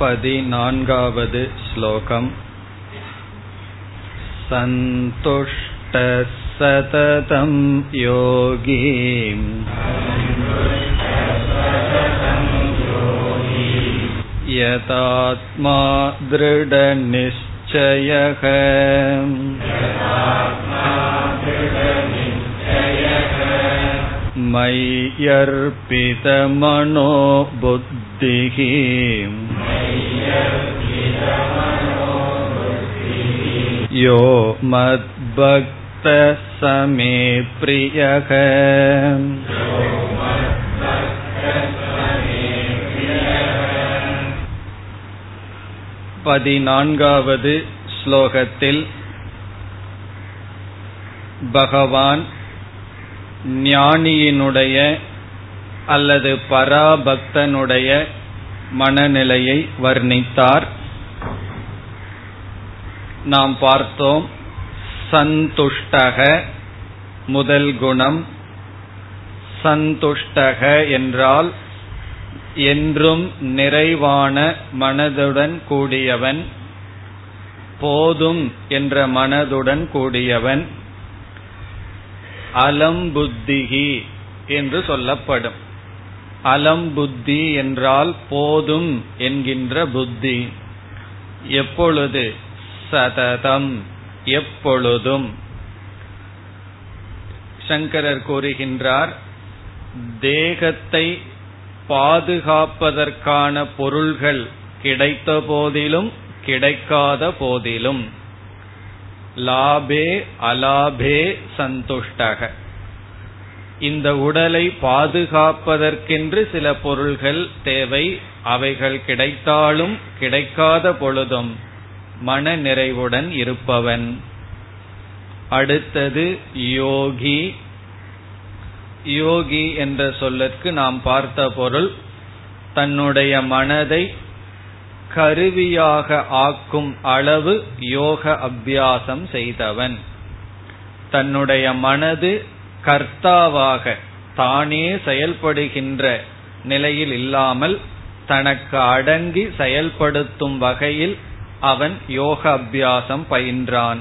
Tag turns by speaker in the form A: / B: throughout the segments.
A: पदिनान्गावद् श्लोकम् सन्तुष्टः सततं योगी यतात्मा दृढनिश्चयः मय्यर्पितमनो बुद्धिः यो मद्भक्तः स मे प्रियः பதினான்காவது ஸ்லோகத்தில் பகவான் ஞானியினுடைய அல்லது பராபக்தனுடைய மனநிலையை வர்ணித்தார். நாம் பார்த்தோம் சந்துஷ்டக முதல் குணம். சந்துஷ்டக என்றால் என்றும் நிறைவான மனதுடன் கூடியவன் போதும் என்ற மனதுடன் கூடியவன் அலம்புத்திகி என்று சொல்லப்படும். அலம் புத்தி என்றால் போதும் என்கின்ற புத்தி. எப்பொழுது? சததம். எப்பொழுதும். சங்கரர் கூறுகின்றார் தேகத்தை பாதுகாப்பதற்கான பொருள்கள் கிடைத்த போதிலும் கிடைக்காத போதிலும். லாபே அலாபே சந்துஷ்டக. இந்த உடலை பாதுகாப்பதற்கென்று சில பொருள்கள் தேவை. அவைகள் கிடைத்தாலும் கிடைக்காத பொழுதும் மன நிறைவுடன் இருப்பவன். அடுத்தது யோகி. யோகி என்ற சொல்லுக்கு நாம் பார்த்த பொருள் தன்னுடைய மனதை கருவியாக ஆக்கும் அளவு யோக அபியாசம் செய்தவன். தன்னுடைய மனது கர்த்தாவாக தானே செயல்படுகின்ற நிலையில் இல்லாமல் தனக்கு அடங்கி செயல்படுத்தும் வகையில் அவன் யோக அபியாசம் பயின்றான்.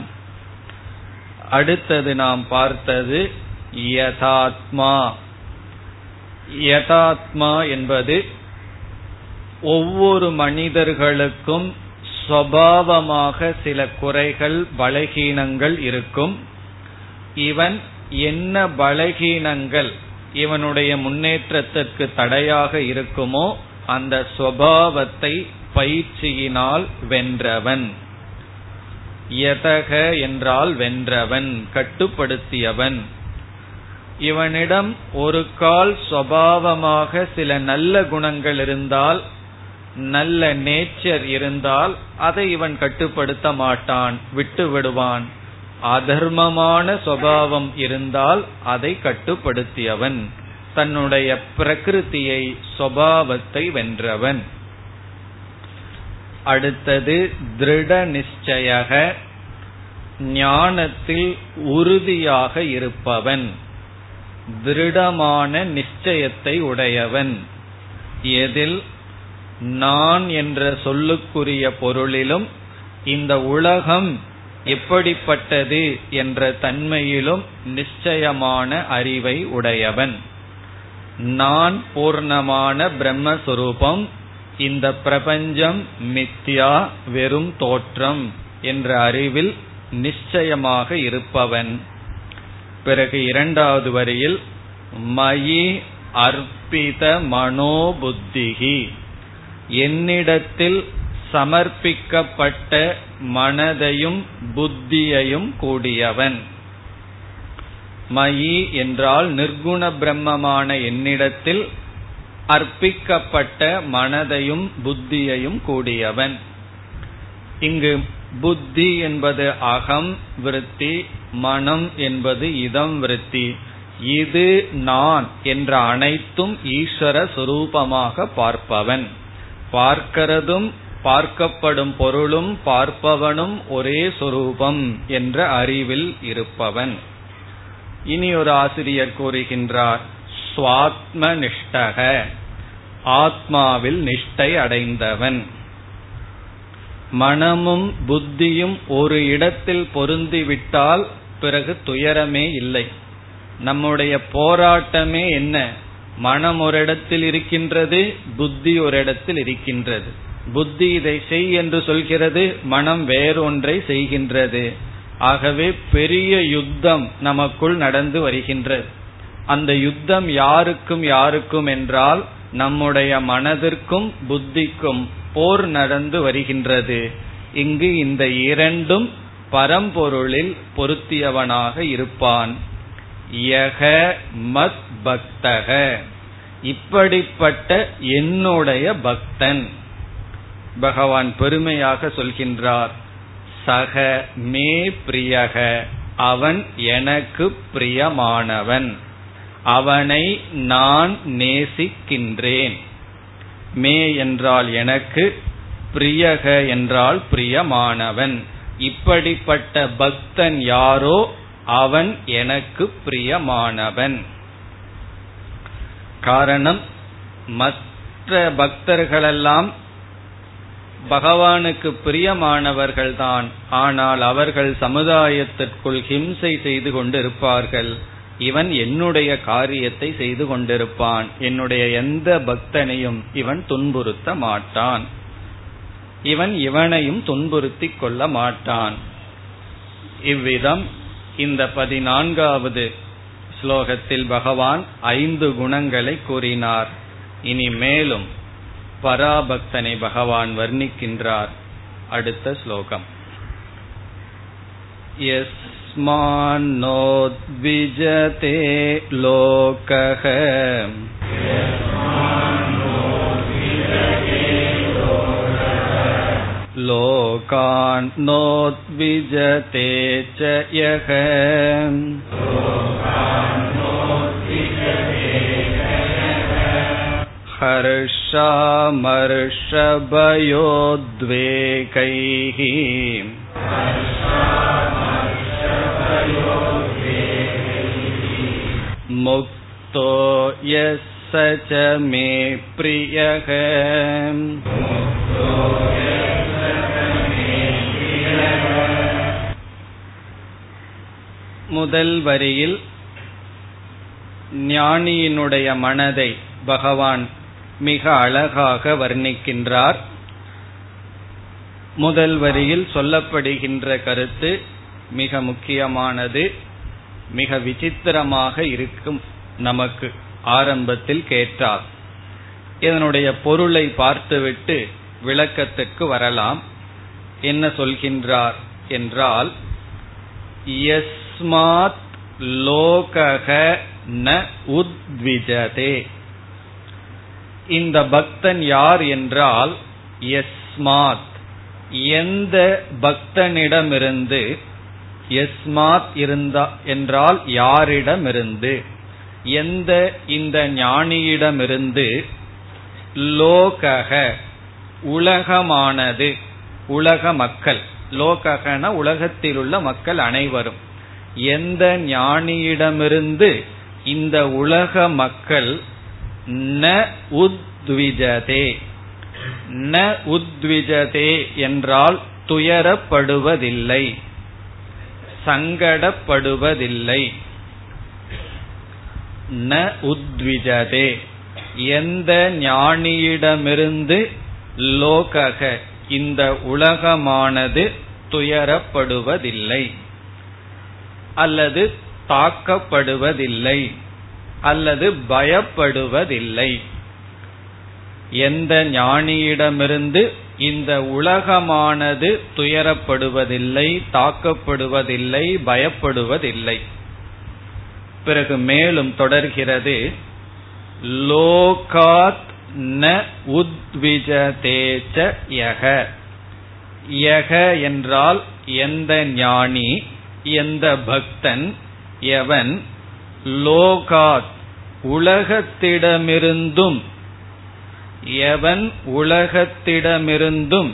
A: அடுத்தது நாம் பார்த்தது யதாத்மா. யதாத்மா என்பது ஒவ்வொரு மனிதர்களுக்கும் சுவாவமாக சில குறைகள் பலகீனங்கள் இருக்கும். இவன் என்ன பலகீனங்கள் இவனுடைய முன்னேற்றத்திற்கு தடையாக இருக்குமோ அந்த சுவாவத்தை பயிற்சியினால் வென்றவன். யதக என்றால் வென்றவன் கட்டுப்படுத்தியவன். இவனிடம் ஒரு கால் சுவாவமாக சில நல்ல குணங்கள் இருந்தால் நல்ல நேச்சர் இருந்தால் அதை இவன் கட்டுப்படுத்த மாட்டான் விட்டு விடுவான் அதர்மமான சுவாவம் இருந்தால் அதை கட்டுப்படுத்தியவன். தன்னுடைய பிரகிருதியை சுவாவத்தை வென்றவன். அடுத்தது திருட நிச்சயக. ஞானத்தில் உறுதியாக இருப்பவன். திருடமான நிச்சயத்தை உடையவன். எதில்? நான் என்ற சொல்லுக்குரிய பொருளிலும் இந்த உலகம் எப்படிப்பட்டது என்ற தன்மையிலும் நிச்சயமான அறிவை உடையவன். நான் பூர்ணமான பிரம்மஸ்வரூபம் இந்த பிரபஞ்சம் மித்யா வெறும் தோற்றம் என்ற அறிவில் நிச்சயமாக இருப்பவன். பிறகு இரண்டாவது வரியில் மயி அர்ப்பித மனோபுத்திகி. என்னிடத்தில் சமர்ப்பிக்கப்பட்ட மனதையும் புத்தியையும் கூடியவன். மயி என்றால் நிர்குண பிரம்மமான என்னிடத்தில் அர்ப்பிக்கப்பட்ட மனதையும் புத்தியையும் கூடியவன். இங்கு புத்தி என்பது அகம் விருத்தி மனம் என்பது இதம் விருத்தி. இது நான் என்ற அனைத்தும் ஈஸ்வர சுரூபமாக பார்ப்பவன். பார்க்கிறதும் பார்க்கப்படும் பொருளும் பார்ப்பவனும் ஒரே சொரூபம் என்ற அறிவில் இருப்பவன். இனி ஒரு ஆசிரியர் கூறுகின்றார் சுவாத்ம நிஷ்டக ஆத்மாவில் நிஷ்டை அடைந்தவன். மனமும் புத்தியும் ஒரு இடத்தில் பொருந்திவிட்டால் பிறகு துயரமே இல்லை. நம்முடைய போராட்டமே என்ன? மனம் ஒரு இடத்தில் இருக்கின்றது புத்தி ஒரு இடத்தில் இருக்கின்றது. புத்தி இதை செய் என்று சொல்கிறது மனம் வேறொன்றை செய்கின்றது. ஆகவே பெரிய யுத்தம் நமக்குள் நடந்து வருகின்றது. அந்த யுத்தம் யாருக்கும் யாருக்கும் என்றால் நம்முடைய மனதிற்கும் புத்திக்கும் போர் நடந்து வருகின்றது. இங்கு இந்த இரண்டும் பரம்பொருளில் பொருத்தியவனாக இருப்பான். யக மத் பக்தக. இப்படிப்பட்ட என்னுடைய பக்தன். பகவான் பெருமையாக சொல்கின்றார். சக மே பிரியக அவன் எனக்கு பிரியமானவன். அவனை நான் நேசிக்கின்றேன். மே என்றால் எனக்கு பிரியக என்றால் பிரியமானவன். இப்படிப்பட்ட பக்தன் யாரோ அவன் எனக்கு பிரியமானவன். காரணம் மற்ற பக்தர்களெல்லாம் பகவானுக்கு பிரியமானவர்கள்தான். ஆனால் அவர்கள் சமுதாயத்திற்குள் ஹிம்சை செய்து கொண்டிருப்பார்கள். இவன் என்னுடைய காரியத்தை செய்து கொண்டிருப்பான். என்னுடைய எந்த பக்தனையும் இவன் துன்புறுத்த மாட்டான். இவன் இவனையும் துன்புறுத்தி கொள்ள மாட்டான். இவ்விதம் இந்த பதினான்காவது ஸ்லோகத்தில் பகவான் ஐந்து குணங்களை கூறினார். இனி மேலும் பராபக்தனை பகவான் வர்ணிக்கின்றார் அடுத்த ஸ்லோகம் यस्मान्नोद्विजते लोकः लोकान्नोद्विजते च यः हर्षामर्षभयोद्वेगैः मुक्तो यः स च मे प्रियः முதல் வரியில் ஞானியினுடைய மனதை பகவான் மிக அழகாக வர்ணிக்கின்றார். முதல் வரியில் சொல்லப்படுகின்ற கருத்து மிக முக்கியமானது மிக விசித்திரமாக இருக்கும் நமக்கு ஆரம்பத்தில் கேட்டார். இதனுடைய பொருளை பார்த்துவிட்டு விளக்கத்துக்கு வரலாம். என்ன சொல்கின்றார் என்றால் யஸ்மாத் லோகக ந உத்விஜதே. இந்த பக்தன் யார் என்றால் யஸ்மாத். எந்த பக்தனிடமிருந்து எஸ்மாத் இருந்தா என்றால் யாரிடமிருந்து? எந்த இந்த ஞானியிடமிருந்து? லோகக உலகமானது உலக மக்கள். லோககன உலகத்தில் உள்ள மக்கள் அனைவரும். எந்த ஞானியிடமிருந்து இந்த உலக மக்கள் ந உத்விஜதே. ந உத்விஜதே என்றால் துயரப்படுவதில்லை. சங்கடப்படுவதில்லை. ந உத்விஜதே. எந்த ஞானியிடமிருந்து லோகக இந்த உலகமானது துயரப்படுவதில்லை. அல்லது தாக்கப்படுவதில்லை. அல்லது பயப்படுவதில்லை. எந்த ஞானியிடமிருந்து இந்த உலகமானது துயரப்படுவதில்லை தாக்கப்படுவதில்லை பயப்படுவதில்லை. பிறகு மேலும் தொடர்கிறது. லோகாத் ந உத்விஜதேச்ச யக. யக என்றால் எந்த ஞானி எந்த பக்தன் எவன் லோகாத் உலகத்திடமிருந்தும் எவன் உலகத்திடமிருந்தும்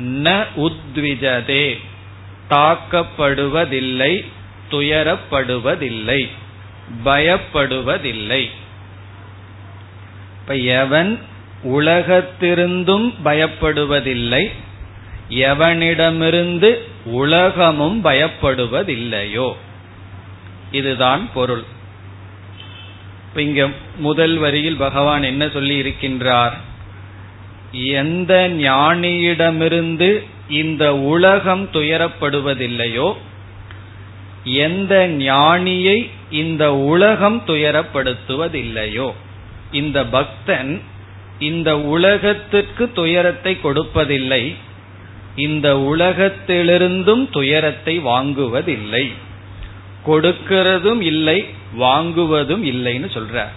A: ந உத்விஜதே தாக்கப்படுவதில்லை துயரப்படுவதில்லை பயப்படுவதில்லை. இப்ப எவன் உலகத்திருந்தும் பயப்படுவதில்லை எவனிடமிருந்து உலகமும் பயப்படுவதில்லையோ? இதுதான் பொருள். இங்க முதல் வரியில் பகவான் என்ன சொல்லி இருக்கின்றார் எந்த ஞானியிடமிருந்து இந்த உலகம் துயரப்படுவதில்லையோ எந்த ஞானியை இந்த உலகம் துயரப்படுத்துவதில்லையோ இந்த பக்தன் இந்த உலகத்திற்கு துயரத்தை கொடுப்பதில்லை இந்த உலகத்திலிருந்தும் துயரத்தை வாங்குவதில்லை. கொடுக்கிறதும் இல்லை வாங்குவதும் இல்லைன்னு சொல்றார்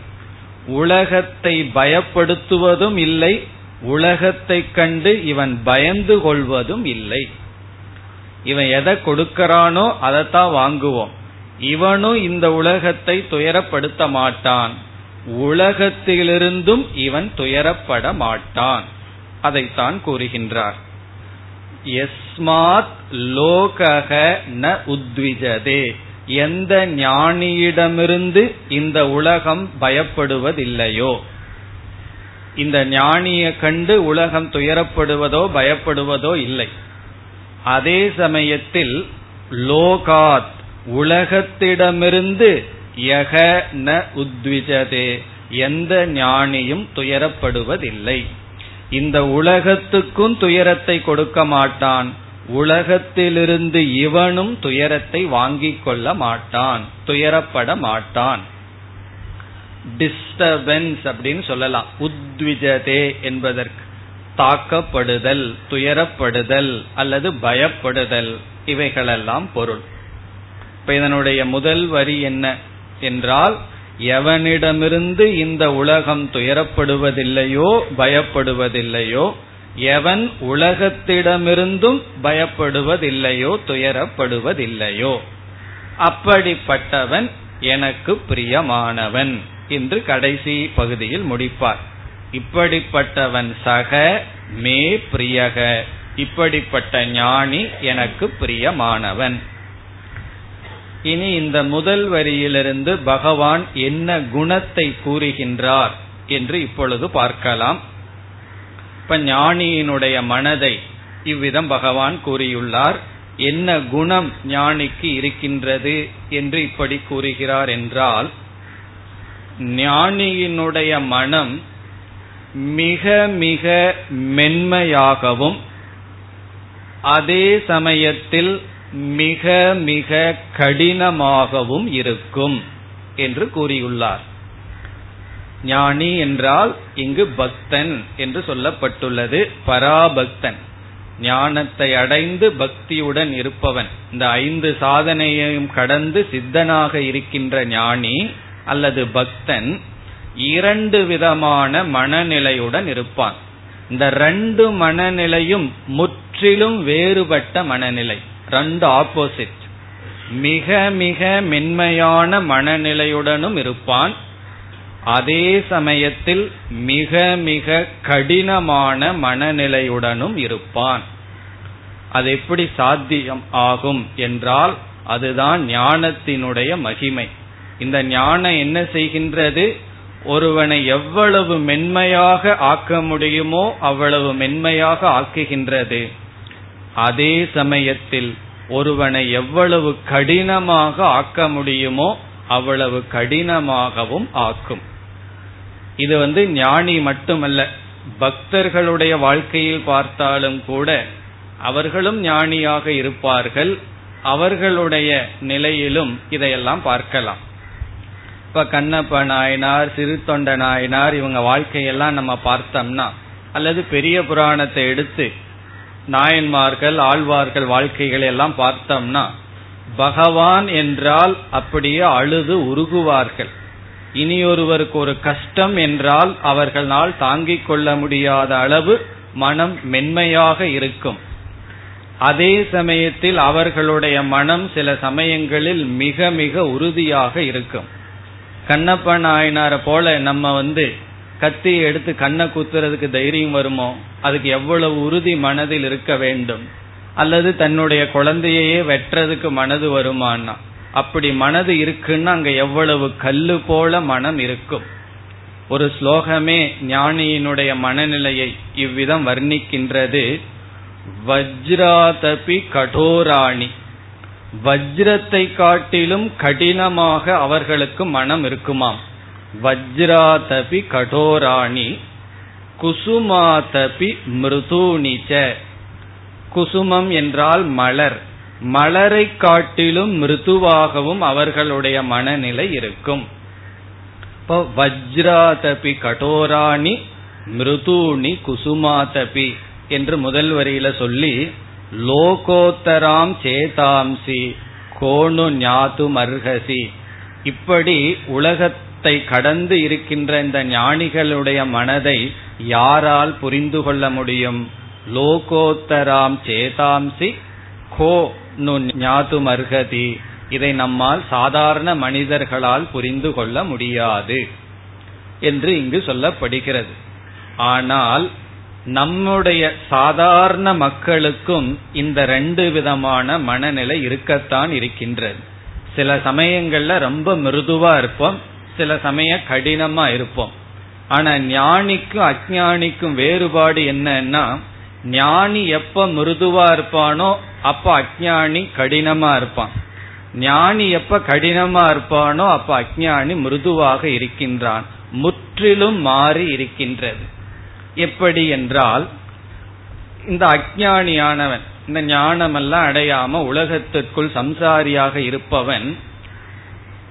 A: உலகத்தை பயப்படுத்துவதும் இல்லை உலகத்தை கண்டு இவன் பயந்து கொள்வதும் இல்லை. இவன் எதை கொடுக்கறானோ அதைத்தான் வாங்குவோம். இவனும் இந்த உலகத்தை துயரப்படுத்த மாட்டான். உலகத்திலிருந்தும் இவன் துயரப்பட மாட்டான். அதைத்தான் கூறுகின்றார். எஸ்மாத் லோகக ந உத்விஜதே. எந்த ஞானியிடமிருந்து இந்த உலகம் பயப்படுவதில்லையோ? இந்த ஞானிய கண்டு உலகம் துயரப்படுவதோ பயப்படுவதோ இல்லை. அதே சமயத்தில் லோகாத் உலகத்திடமிருந்து யக ந உத்விஜதே எந்த ஞானியும் துயரப்படுவதில்லை. இந்த உலகத்துக்கும் துயரத்தை கொடுக்க மாட்டான். உலகத்திலிருந்து இவனும் துயரத்தை வாங்கிக் கொள்ள மாட்டான் துயரப்பட மாட்டான். டிஸ்டர்பன்ஸ் அப்படின்னு சொல்லலாம். உத்விஜதே என்பதற்கு. தாக்கப்படுதல் துயரப்படுதல் அல்லது பயப்படுதல் இவைகளெல்லாம் பொருள். இப்ப இதனுடைய முதல் வரி என்ன என்றால் எவனிடமிருந்து இந்த உலகம் துயரப்படுவதில்லையோ பயப்படுவதில்லையோ எவன் உலகத்திடமிருந்தும் பயப்படுவதில்லையோ துயரப்படுவதில்லையோ. அப்படிப்பட்டவன் எனக்கு பிரியமானவன் என்று கடைசி பகுதியில் முடிப்பார். இப்படிப்பட்டவன் சக மே பிரியக. இப்படிப்பட்ட ஞானி எனக்கு பிரியமானவன். இனி இந்த முதல் வரியிலிருந்து பகவான் என்ன குணத்தை கூறுகின்றார் என்று இப்பொழுது பார்க்கலாம். இப்ப ஞானியினுடைய மனதை இவ்விதம் பகவான் கூறியுள்ளார். என்ன குணம் ஞானிக்கு இருக்கின்றது என்று இப்படி கூறுகிறார் என்றால் ஞானியினுடைய மனம் மிக மிக மென்மையாகவும் அதே சமயத்தில் மிக மிக கடினமாகவும் இருக்கும் என்று கூறியுள்ளார். ஞானி என்றால் இங்கு பக்தன் என்று சொல்லப்பட்டுள்ளது. பராபக்தன். ஞானத்தை அடைந்து பக்தியுடன் இருப்பவன். இந்த ஐந்து சாதனையையும் கடந்து சித்தனாக இருக்கின்ற ஞானி அல்லது பக்தன் இரண்டு விதமான மனநிலையுடன் இருப்பான். இந்த ரெண்டு மனநிலையும் முற்றிலும் வேறுபட்ட மனநிலை. ரெண்டு ஆப்போசிட் மிக மிக மென்மையான மனநிலையுடனும் இருப்பான். அதே சமயத்தில் மிக மிக கடினமான மனநிலையுடனும் இருப்பான். அது எப்படி சாத்தியம் ஆகும் என்றால் அதுதான் ஞானத்தினுடைய மகிமை. இந்த ஞானம் என்ன செய்கின்றது? ஒருவனை எவ்வளவு மென்மையாக ஆக்க முடியுமோ அவ்வளவு மென்மையாக ஆக்குகின்றது. அதே சமயத்தில் ஒருவனை எவ்வளவு கடினமாக ஆக்க முடியுமோ அவ்வளவு கடினமாகவும் ஆக்கும். இது வந்து ஞானி மட்டுமல்ல பக்தர்களுடைய வாழ்க்கையில் பார்த்தாலும் கூட அவர்களும் ஞானியாக இருப்பார்கள். அவர்களுடைய நிலையிலும் இதையெல்லாம் பார்க்கலாம். இப்ப கண்ணப்ப நாயனார் சிறு தொண்ட நாயனார் இவங்க வாழ்க்கையெல்லாம் நம்ம பார்த்தோம்னா அல்லது பெரிய புராணத்தை எடுத்து நாயன்மார்கள் ஆழ்வார்கள் வாழ்க்கைகளை எல்லாம் பார்த்தோம்னா பகவான் என்றால் அப்படியே அழுது உருகுவார்கள். இனியொருவருக்கு ஒரு கஷ்டம் என்றால் அவர்களால் தாங்கிக் கொள்ள முடியாத அளவு மனம் மென்மையாக இருக்கும். அதே சமயத்தில் அவர்களுடைய மனம் சில சமயங்களில் மிக மிக உறுதியாக இருக்கும். கண்ணப்ப நாயனார போல நம்ம வந்து கத்தி எடுத்து கண்ணை குத்துறதுக்கு தைரியம் வருமோ? அதுக்கு எவ்வளவு உறுதி மனதில் இருக்க வேண்டும்? அல்லது தன்னுடைய குழந்தையையே வெட்டுறதுக்கு மனது வருமானா? அப்படி மனது இருக்குன்னா அங்க எவ்வளவு கல்லு போல மனம் இருக்கும். ஒரு ஸ்லோகமே ஞானியினுடைய மனநிலையை இவ்விதம் வர்ணிக்கின்றது. வஜ்ராதபி கடோராணி வஜ்ரத்தை காட்டிலும் கடினமாக அவர்களுக்கு மனம் இருக்குமாம். வஜ்ராதபி கடோராணி குசுமாதபி மிருதூனிச்ச. குசுமம் என்றால் மலர். மலரை காட்டிலும் மிருதுவாகவும் அவர்களுடைய மனநிலை இருக்கும். இப்போ வஜ்ராதபி கடோராணி மிருதூணி குசுமாதபி என்று முதல் வரியில சொல்லி லோகோத்தராம் சேதாம்சி கோணு ஞாத்து மர்ஹசி. இப்படி உலகத்தை கடந்து இருக்கின்ற இந்த ஞானிகளுடைய மனதை யாரால் புரிந்து கொள்ள முடியும்? லோகோத்தராம் சேதாம்சி கோ நு ஞாதுமர்ஹதி இதை நம்மால் சாதாரண மனிதர்களால் புரிந்து கொள்ள முடியாது என்று இங்கு சொல்லப்படுகிறது. ஆனால் நம்முடைய சாதாரண மக்களுக்கும் இந்த ரெண்டு விதமான மனநிலை இருக்கத்தான் இருக்கின்றது. சில சமயங்கள்ல ரொம்ப மிருதுவா இருப்போம் சில சமயம் கடினமா இருப்போம். ஆனா ஞானிக்கும் அஜானிக்கும் வேறுபாடு என்னன்னா ஞானி எப்ப மிருதுவா இருப்பானோ அப்ப அஜானி கடினமா இருப்பான். ஞானி எப்ப கடினமா இருப்பானோ அப்ப அஜானி மிருதுவாக இருக்கின்றான். முற்றிலும் மாறி இருக்கின்றது. எப்படி என்றால் இந்த அஜானியானவன் இந்த ஞானமெல்லாம் அடையாம உலகத்திற்குள் சம்சாரியாக இருப்பவன்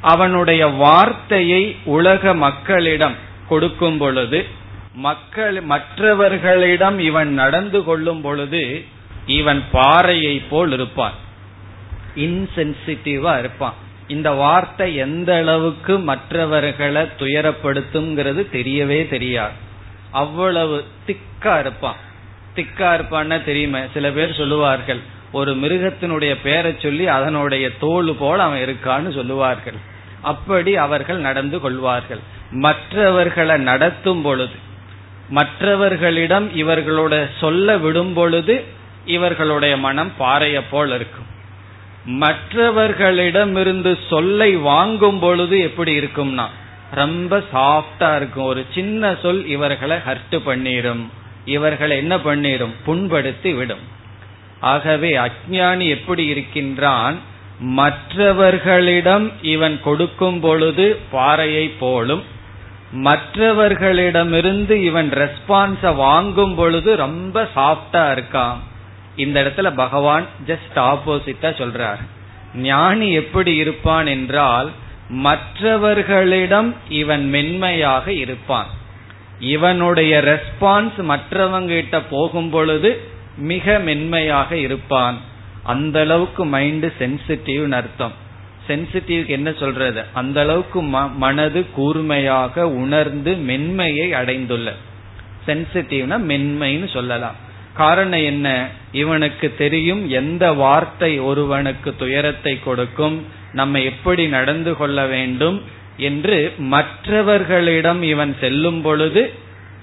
A: அவனுடைய வார்த்தையை உலக மக்களிடம் கொடுக்கும் பொழுது மக்கள் மற்றவர்களிடம் இவன் நடந்து கொள்ளும் பொழுது இவன் பாறையை போல் இருப்பான். இன்சென்சிட்டிவா இருப்பான். இந்த வார்த்தை எந்த அளவுக்கு மற்றவர்களை துயரப்படுத்தும்ங்கிறது தெரியவே தெரியாது. அவ்வளவு திக்கா இருப்பான். திக்கா இருப்பான்னா தெரியுமே சில பேர் சொல்லுவார்கள் ஒரு மிருகத்தினுடைய பெயரை சொல்லி அதனுடைய தோல் போல் அவன் இருக்கான்னு சொல்லுவார்கள். அப்படி அவர்கள் நடந்து கொள்வார்கள். மற்றவர்களை நடத்தும் பொழுது மற்றவர்களிடம் இவர்களோட சொல்ல விடும் பொழுது இவர்களுடைய மனம் பாறைய போல் இருக்கும். மற்றவர்களிடமிருந்து சொல்லை வாங்கும் பொழுது எப்படி இருக்கும்னா ரொம்ப சாஃப்டா இருக்கும். ஒரு சின்ன சொல் இவர்களை ஹர்ட் பண்ணிடும் இவர்களை என்ன பண்ணிடும் புண்படுத்தி விடும். ஆகவே அஜானி எப்படி இருக்கின்றான்? மற்றவர்களிடம் இவன் கொடுக்கும் பொழுது பாறையை போலும் மற்றவர்களிடமிருந்து இவன் ரெஸ்பான்ஸ வாங்கும் பொழுது ரொம்ப சாஃப்டா இருக்கான். இந்த இடத்துல பகவான் ஜஸ்ட் ஆப்போசிட்டா சொல்றார். ஞானி எப்படி இருப்பான் என்றால் மற்றவர்களிடம் இவன் மென்மையாக இருப்பான். இவனுடைய ரெஸ்பான்ஸ் மற்றவங்க கிட்ட போகும் பொழுது மிக மென்மையாக இருப்பான். அந்த அளவுக்கு மைண்ட் சென்சிட்டிவ் அர்த்தம். சென்சிட்டிவ்க்கு என்ன சொல்றது? அந்த அளவுக்கு மனது கூர்மையாக உணர்ந்து மென்மையை அடைந்துள்ள. சென்சிட்டிவ்னா மென்மைன்னு சொல்லலாம். காரணம் என்ன? இவனுக்கு தெரியும் எந்த வார்த்தை ஒருவனுக்கு துயரத்தை கொடுக்கும் நம்ம எப்படி நடந்து கொள்ள வேண்டும் என்று மற்றவர்களிடம் இவன் செல்லும் பொழுது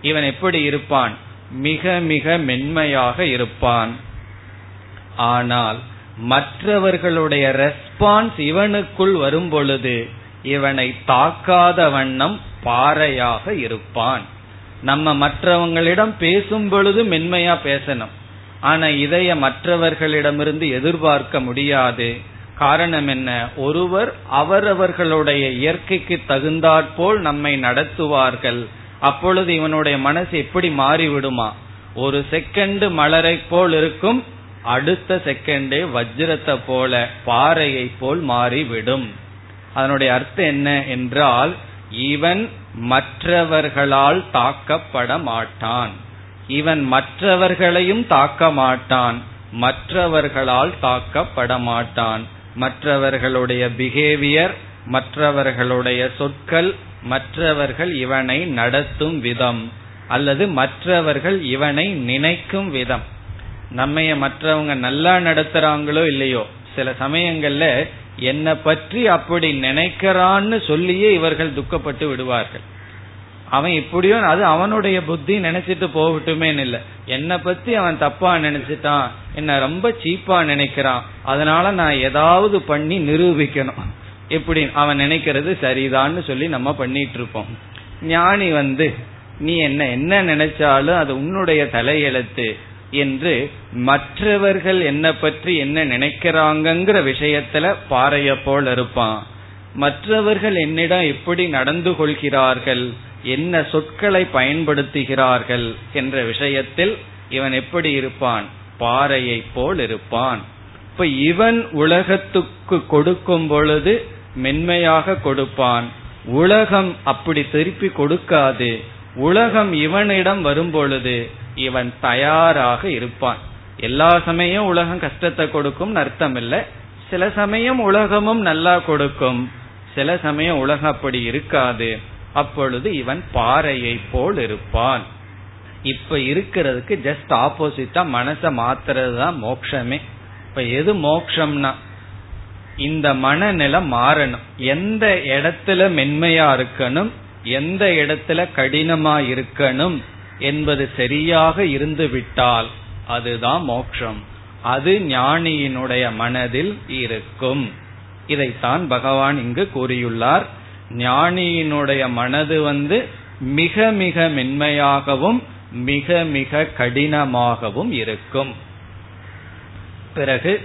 A: இவன் எப்படி இருப்பான்? மிக மிக மென்மையாக இருப்பான். ஆனால் மற்றவர்களுடைய ரெஸ்பான்ஸ் இவனுக்குள் வரும் பொழுது இவனை தாக்காத வண்ணம் பாறையாக இருப்பான். நம்ம மற்றவங்களிடம் பேசும் பொழுது மென்மையா பேசணும். ஆனா இதைய மற்றவர்களிடமிருந்து எதிர்பார்க்க முடியாது. காரணம் என்ன? ஒருவர் அவரவர்களுடைய இயற்கைக்கு தகுந்தாற்போல் நம்மை நடத்துவார்கள். அப்பொழுது இவனுடைய மனசு எப்படி மாறிவிடுமா? ஒரு செகண்ட் மலரை போல் இருக்கும். அடுத்த செகண்டே வஜ்ரத்தை போல பாறையை போல் மாறிவிடும். அதனுடைய அர்த்தம் என்ன என்றால் இவன் மற்றவர்களால் தாக்கப்பட மாட்டான். இவன் மற்றவர்களையும் தாக்க மாட்டான். மற்றவர்களால் தாக்கப்பட மாட்டான். மற்றவர்களுடைய பிஹேவியர் மற்றவர்களுடைய சொற்கள் மற்றவர்கள் இவனை நடத்தும் விதம். அல்லது மற்றவர்கள் இவனை நினைக்கும் விதம். நம்மைய மற்றவங்க நல்லா நடத்துறாங்களோ இல்லையோ சில சமயங்கள்ல என்னை பற்றி அப்படி நினைக்கிறான்னு சொல்லியே இவர்கள் துக்கப்பட்டு விடுவார்கள். அவன் இப்படியோ அது அவனுடைய புத்தி நினைச்சிட்டு போகட்டுமே இல்ல. என்னை பத்தி அவன் தப்பா நினைச்சிட்டான் என்ன ரொம்ப சீப்பா நினைக்கிறான் அதனால நான் ஏதாவது பண்ணி நிரூபிக்கணும். இப்படி அவன் நினைக்கிறது சரிதான்னு சொல்லி நம்ம பண்ணிட்டு இருப்போம் ஞானி வந்து நீ என்ன என்ன நினைச்சாலும் அது உன்னுடைய தலையெழுத்து என்று மற்றவர்கள் என்ன பற்றி என்ன நினைக்கிறாங்கிற விஷயத்துல பாறைய போல் இருப்பான். மற்றவர்கள் என்னிடம் எப்படி நடந்து கொள்கிறார்கள் என்ன சொற்களை பயன்படுத்துகிறார்கள் என்ற விஷயத்தில் இவன் எப்படி இருப்பான்? பாறையை போல் இருப்பான். இப்ப இவன் உலகத்துக்கு கொடுக்கும் பொழுது மென்மையாக கொடுப்பான். உலகம் அப்படி திருப்பி கொடுக்காது. உலகம் இவனிடம் வரும்பொழுது இவன் தயாராக இருப்பான். எல்லா சமயம் உலகம் கஷ்டத்தை கொடுக்கும் அர்த்தம் இல்லை. சில சமயம் உலகமும் நல்லா கொடுக்கும். சில சமயம் உலகம் அப்படி இருக்காது. அப்பொழுது இவன் பாறையை போல் இருப்பான். இப்ப இருக்கிறதுக்கு ஜஸ்ட் ஆப்போசிட்டா மனசை மாத்துறது தான் மோக்ஷமே இப்ப எது மோக்ஷம்னா இந்த மனநிலை மாறணும். எந்த இடத்துல மென்மையா இருக்கணும் எந்த இடத்துல கடினமா இருக்கணும் என்பது சரியாக இருந்துவிட்டால் அதுதான் மோட்சம் அது ஞானியினுடைய மனதில் இருக்கும். இதைத்தான் பகவான் இங்கு கூறியுள்ளார். ஞானியினுடைய மனது வந்து மிக மிக மென்மையாகவும் மிக மிக கடினமாகவும் இருக்கும். பிறகு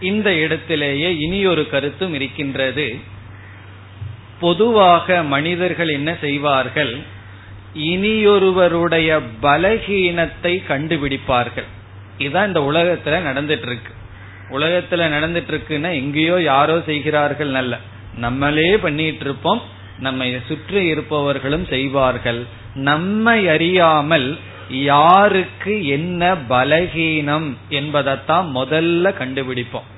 A: இந்த இடத்திலேயே இனி ஒரு கருத்தும் இருக்கின்றது. பொதுவாக மனிதர்கள் என்ன செய்வார்கள்? இனியொருவருடைய பலகீனத்தை கண்டுபிடிப்பார்கள். இதுதான் இந்த உலகத்துல நடந்துட்டு இருக்கு உலகத்துல நடந்துட்டு இருக்குன்னா எங்கேயோ யாரோ செய்கிறார்கள் நல்ல. நம்மளே பண்ணிட்டு இருப்போம் நம்மை சுற்றி இருப்பவர்களும் செய்வார்கள். நம்மை அறியாமல் யாருக்கு என்ன பலகீனம் என்பதைத்தான் முதல்ல கண்டுபிடிப்போம்.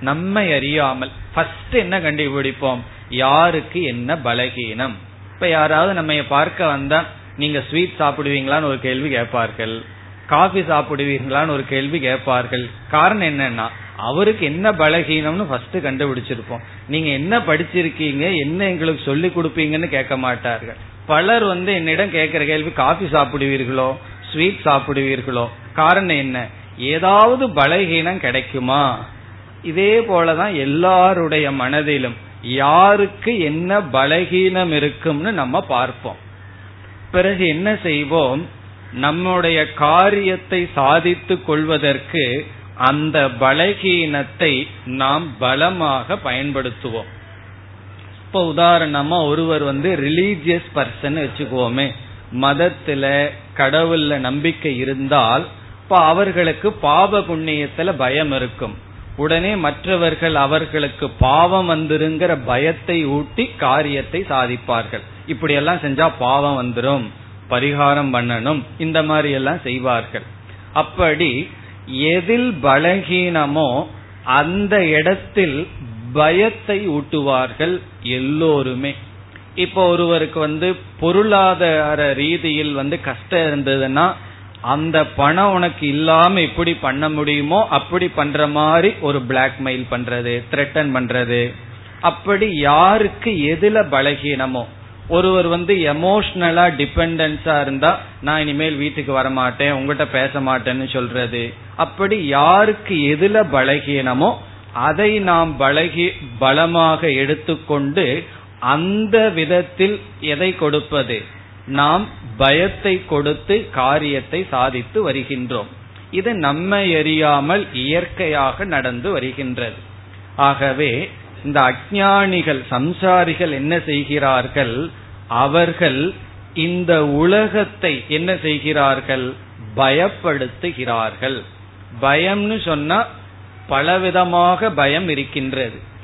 A: நம்மை அறியாமல். ஃபர்ஸ்ட் என்ன கண்டுபிடிப்போம்? யாருக்கு என்ன பலகீனம்? இப்ப யாராவது நம்ம பார்க்க வந்தா நீங்க ஸ்வீட் சாப்பிடுவீங்களான்னு ஒரு கேள்வி கேட்பார்கள். காஃபி சாப்பிடுவீங்களான்னு ஒரு கேள்வி கேட்பார்கள். காரணம் என்னன்னா அவருக்கு என்ன பலகீனம்னு ஃபர்ஸ்ட் கண்டுபிடிச்சிருப்போம். நீங்க என்ன படிச்சிருக்கீங்க என்ன எங்களுக்கு சொல்லி கொடுப்பீங்கன்னு கேட்க மாட்டார்கள். பலர் வந்து என்னிடம் கேட்கிற கேள்வி காஃபி சாப்பிடுவீர்களோ ஸ்வீட் சாப்பிடுவீர்களோ காரணம் என்ன? ஏதாவது பலகீனம் கிடைக்குமா? இதே போலதான் எல்லாருடைய மனதிலும். யாருக்கு என்ன பலகீனம் இருக்கும்னு நம்ம பார்ப்போம். பிறகு என்ன செய்வோம்? நம்முடைய காரியத்தை சாதித்துக் கொள்வதற்கு அந்த பலகீனத்தை நாம் பலமாக பயன்படுத்துவோம். இப்ப உதாரணமா ஒருவர் வந்து ரிலீஜியஸ் பர்சன் வச்சுக்குவோமே. மதத்துல கடவுள்ல நம்பிக்கை இருந்தால் இப்ப அவர்களுக்கு பாவ புண்ணியத்துல பயம் இருக்கும். உடனே மற்றவர்கள் அவர்களுக்கு பாவம் வந்துருங்கிற பயத்தை ஊட்டி காரியத்தை சாதிப்பார்கள். இப்படி எல்லாம் செஞ்சா பாவம் வந்துடும் பரிகாரம் பண்ணணும் இந்த மாதிரி எல்லாம் செய்வார்கள். அப்படி எதில் பலகீனமோ அந்த இடத்தில் பயத்தை ஊட்டுவார்கள் எல்லோருமே. இப்போ ஒருவருக்கு வந்து பொருளாதார ரீதியில் வந்து கஷ்டம் இருந்ததுன்னா அந்த பணம் உனக்கு இல்லாம எப்படி பண்ண முடியுமோ அப்படி பண்ற மாதிரி ஒரு பிளாக்மெயில் பண்றது த்ரெட்டன் பண்றது. அப்படி யாருக்கு எதுல பலகீனமோ? ஒருவர் வந்து எமோஷனலா டிபெண்டன்ஸா இருந்தா நான் இனிமேல் வீட்டுக்கு வரமாட்டேன் உங்ககிட்ட பேச மாட்டேன்னு சொல்றது. அப்படி யாருக்கு எதுல பலகீனமோ அதை நாம் பலகி பலமாக எடுத்துக்கொண்டு அந்த விதத்தில் எதை கொடுப்பது? நாம் பயத்தை கொடுத்து காரியத்தை சாதித்து வருகின்றோம். இது நம்மை அறியாமல் இயற்கையாக நடந்து வருகின்றது. ஆகவே இந்த அஜானிகள் சம்சாரிகள் என்ன செய்கிறார்கள்? அவர்கள் இந்த உலகத்தை என்ன செய்கிறார்கள்? பயப்படுத்துகிறார்கள். பயம்னு சொன்னா பலவிதமாக பயம் இருக்கின்றது.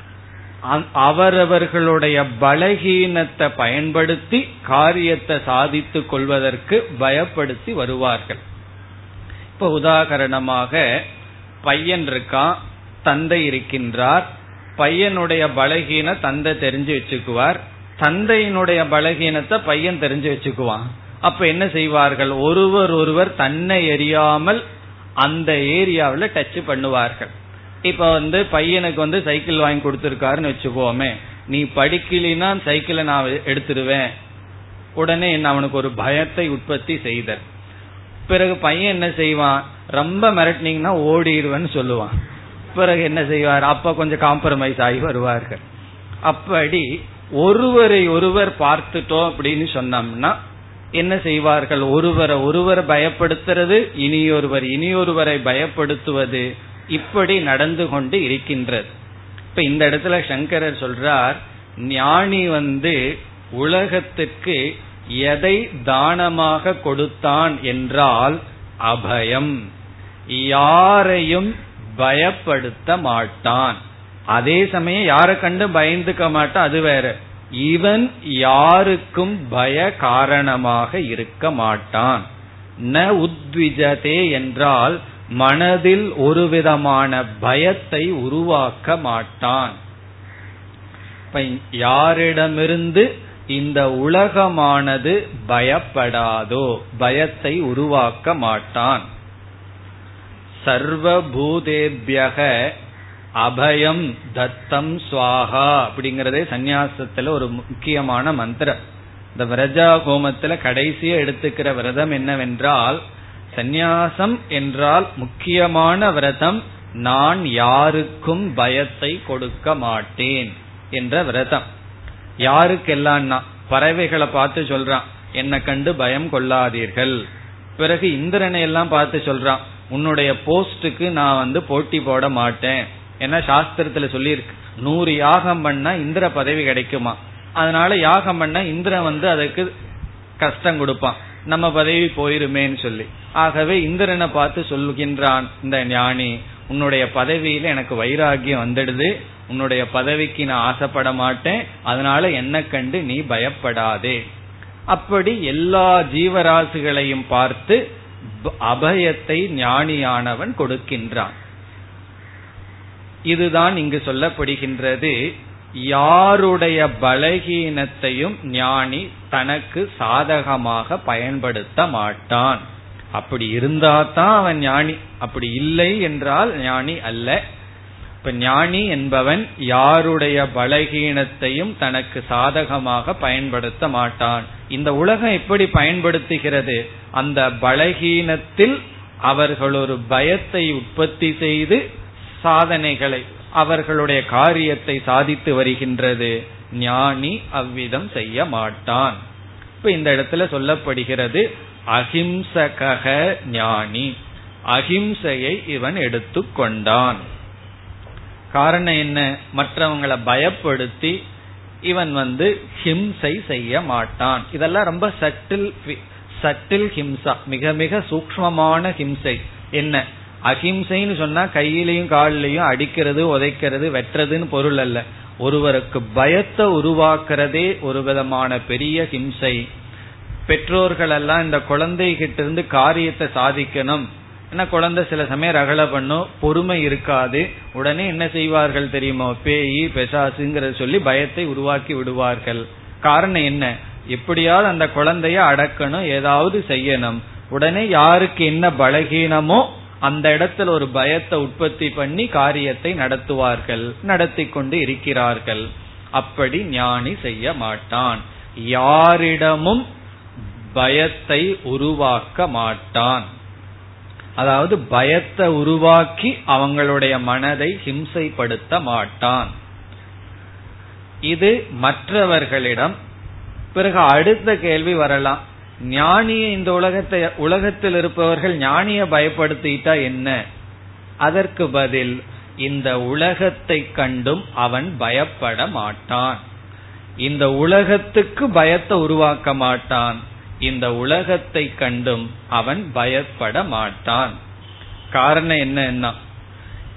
A: அவரவர்களுடைய பலகீனத்தை பயன்படுத்தி காரியத்தை சாதித்துக் கொள்வதற்கு பயப்படுத்தி வருவார்கள். இப்ப உதாகரணமாக பையன் இருக்கான் தந்தை இருக்கின்றார் பையனுடைய பலகீன தந்தை தெரிஞ்சு வச்சுக்குவார் தந்தையினுடைய பலகீனத்தை பையன் தெரிஞ்சு வச்சுக்குவான். அப்ப என்ன செய்வார்கள்? ஒருவர் ஒருவர் தன்னை எறியாமல் அந்த ஏரியாவில் டச் பண்ணுவார்கள். இப்ப வந்து பையனுக்கு வந்து சைக்கிள் வாங்கி கொடுத்துருக்காருன்னு வச்சுக்கோமே. நீ படிக்கலினா சைக்கிளை நான் எடுத்துருவேன். உடனே என்ன அவனுக்கு ஒரு பயத்தை உற்பத்தி செய்தல். பிறகு பையன் என்ன செய்வான்? ரொம்ப மிரட்டினீங்கன்னா ஓடிடுவேன்னு சொல்லுவான். பிறகு என்ன செய்வார்? அப்ப கொஞ்சம் காம்ப்ரமைஸ் ஆகி வருவார்கள். அப்படி ஒருவரை ஒருவர் பார்த்துட்டோம் அப்படின்னு சொன்னோம்னா என்ன செய்வார்கள்? ஒருவரை ஒருவர் பயப்படுத்துறது இனியொருவர் இனியொருவரை பயப்படுத்துவது இப்படி நடந்து கொண்டு இருக்கின்றது. இப்ப இந்த இடத்துல சங்கரர் சொல்றார் ஞானி வந்து உலகத்துக்கு எதை தானமாக கொடுத்தான் என்றால் அபயம். யாரையும் பயப்படுத்த மாட்டான். அதே சமயம் யாரை கண்டு பயந்துக்க மாட்டான்? அது வேற. இவன் யாருக்கும் பய காரணமாக இருக்க மாட்டான். ந உத்விஜதே என்றால் மனதில் ஒரு விதமான பயத்தை உருவாக்க மாட்டான். யாரிடமிருந்து இந்த உலகமானது பயப்படாதோ பயத்தை உருவாக்க மாட்டான். சர்வபூதேபியக அபயம் தத்தம் சுவாகா அப்படிங்கறதே சந்நியாசத்துல ஒரு முக்கியமான மந்திரம். இந்த விரஜா ஹோமத்துல கடைசியா எடுத்துக்கிற விரதம் என்னவென்றால் சந்நியாசம் என்றால் முக்கியமான விரதம் நான் யாருக்கும் பயத்தை கொடுக்க மாட்டேன் என்ற விரதம். யாருக்கெல்லாம் பறவைகளை பார்த்து சொல்றான் என்னை கண்டு பயம் கொள்ளாதீர்கள். பிறகு இந்திரனை எல்லாம் பார்த்து சொல்றான் உன்னுடைய போஸ்டுக்கு நான் வந்து போட்டி போட மாட்டேன். ஏன்னா சாஸ்திரத்துல சொல்லியிருக்கு நூறு யாகம் பண்ணா இந்திர பதவி கிடைக்குமா? அதனால யாகம் பண்ணா இந்திரன் வந்து அதுக்கு கஷ்டம் கொடுப்பான். நம்ம பதவி போயிருமேன்னு சொல்லி. ஆகவே இந்திரனை பார்த்து சொல்லுகின்றான் இந்த ஞானி உன்னுடைய பதவியில எனக்கு வைராகியம் வந்துடுது உன்னுடைய பதவிக்கு நான் ஆசைப்பட மாட்டேன் அதனால என்ன கண்டு நீ பயப்படாதே. அப்படி எல்லா ஜீவராசிகளையும் பார்த்து அபயத்தை ஞானியானவன் கொடுக்கின்றான். இதுதான் இங்கு சொல்லப்படுகின்றது. யாருடைய பலகீனத்தையும் ஞானி தனக்கு சாதகமாக பயன்படுத்த மாட்டான். அப்படி இருந்தாதான் அவன் ஞானி. அப்படி இல்லை என்றால் ஞானி அல்ல. இப்ப ஞானி என்பவன் யாருடைய பலகீனத்தையும் தனக்கு சாதகமாக பயன்படுத்த மாட்டான். இந்த உலகம் எப்படி பயன்படுத்துகிறது? அந்த பலகீனத்தில் அவர்கள் ஒரு பயத்தை உற்பத்தி செய்து சாதனைகளை அவர்களுடைய காரியத்தை சாதித்து வருகின்றது. ஞானி அவ்விதம் செய்ய மாட்டான். இப்ப இந்த இடத்துல சொல்லப்படுகிறது அஹிம்சக ஞானி. அஹிம்சையை இவன் எடுத்துக்கொண்டான். காரணம் என்ன? மற்றவங்களை பயப்படுத்தி இவன் வந்து ஹிம்சை செய்ய மாட்டான். இதெல்லாம் ரொம்ப சட்டில் சட்டில் ஹிம்சா மிக மிக சூக்மமான ஹிம்சை. என்ன? அஹிம்சைன்னு சொன்னா கையிலையும் காலிலையும் அடிக்கிறது உதைக்கிறது வெட்டுறதுன்னு பொருள் அல்ல. ஒருவருக்கு பயத்தை உருவாக்குறதே ஒரு விதமான பெரிய ஹிம்சை. பெற்றோர்கள் எல்லாம் இந்த குழந்தைகிட்ட இருந்து காரியத்தை சாதிக்கணும். ஏன்னா குழந்தை சில சமயம் ரகல பண்ணும் பொறுமை இருக்காது. உடனே என்ன செய்வார்கள் தெரியுமோ? பேயி பெசாசுங்கிறத சொல்லி பயத்தை உருவாக்கி விடுவார்கள். காரணம் என்ன? எப்படியாவது அந்த குழந்தைய அடக்கணும் ஏதாவது செய்யணும். உடனே யாருக்கு என்ன பலகீனமோ அந்த இடத்துல ஒரு பயத்தை உற்பத்தி பண்ணி காரியத்தை நடத்துவார்கள் நடத்தி கொண்டு இருக்கிறார்கள். அப்படி ஞானி செய்ய மாட்டான். யாரிடமும் பயத்தை உருவாக்க மாட்டான். அதாவது பயத்தை உருவாக்கி அவங்களுடைய மனதை ஹிம்சைப்படுத்த மாட்டான். இது மற்றவர்களிடம் பிறகு அடுத்த கேள்வி வரலாம். ஞானிய இந்த உலகத்தை உலகத்தில் இருப்பவர்கள் ஞானிய பயப்படுத்திட்டா என்ன? அதற்கு பதில் இந்த உலகத்தை கண்டும் அவன் பயப்பட மாட்டான். இந்த உலகத்துக்கு பயத்தை உருவாக்க மாட்டான். இந்த உலகத்தை கண்டும் அவன் பயப்பட மாட்டான். காரணம் என்னன்னா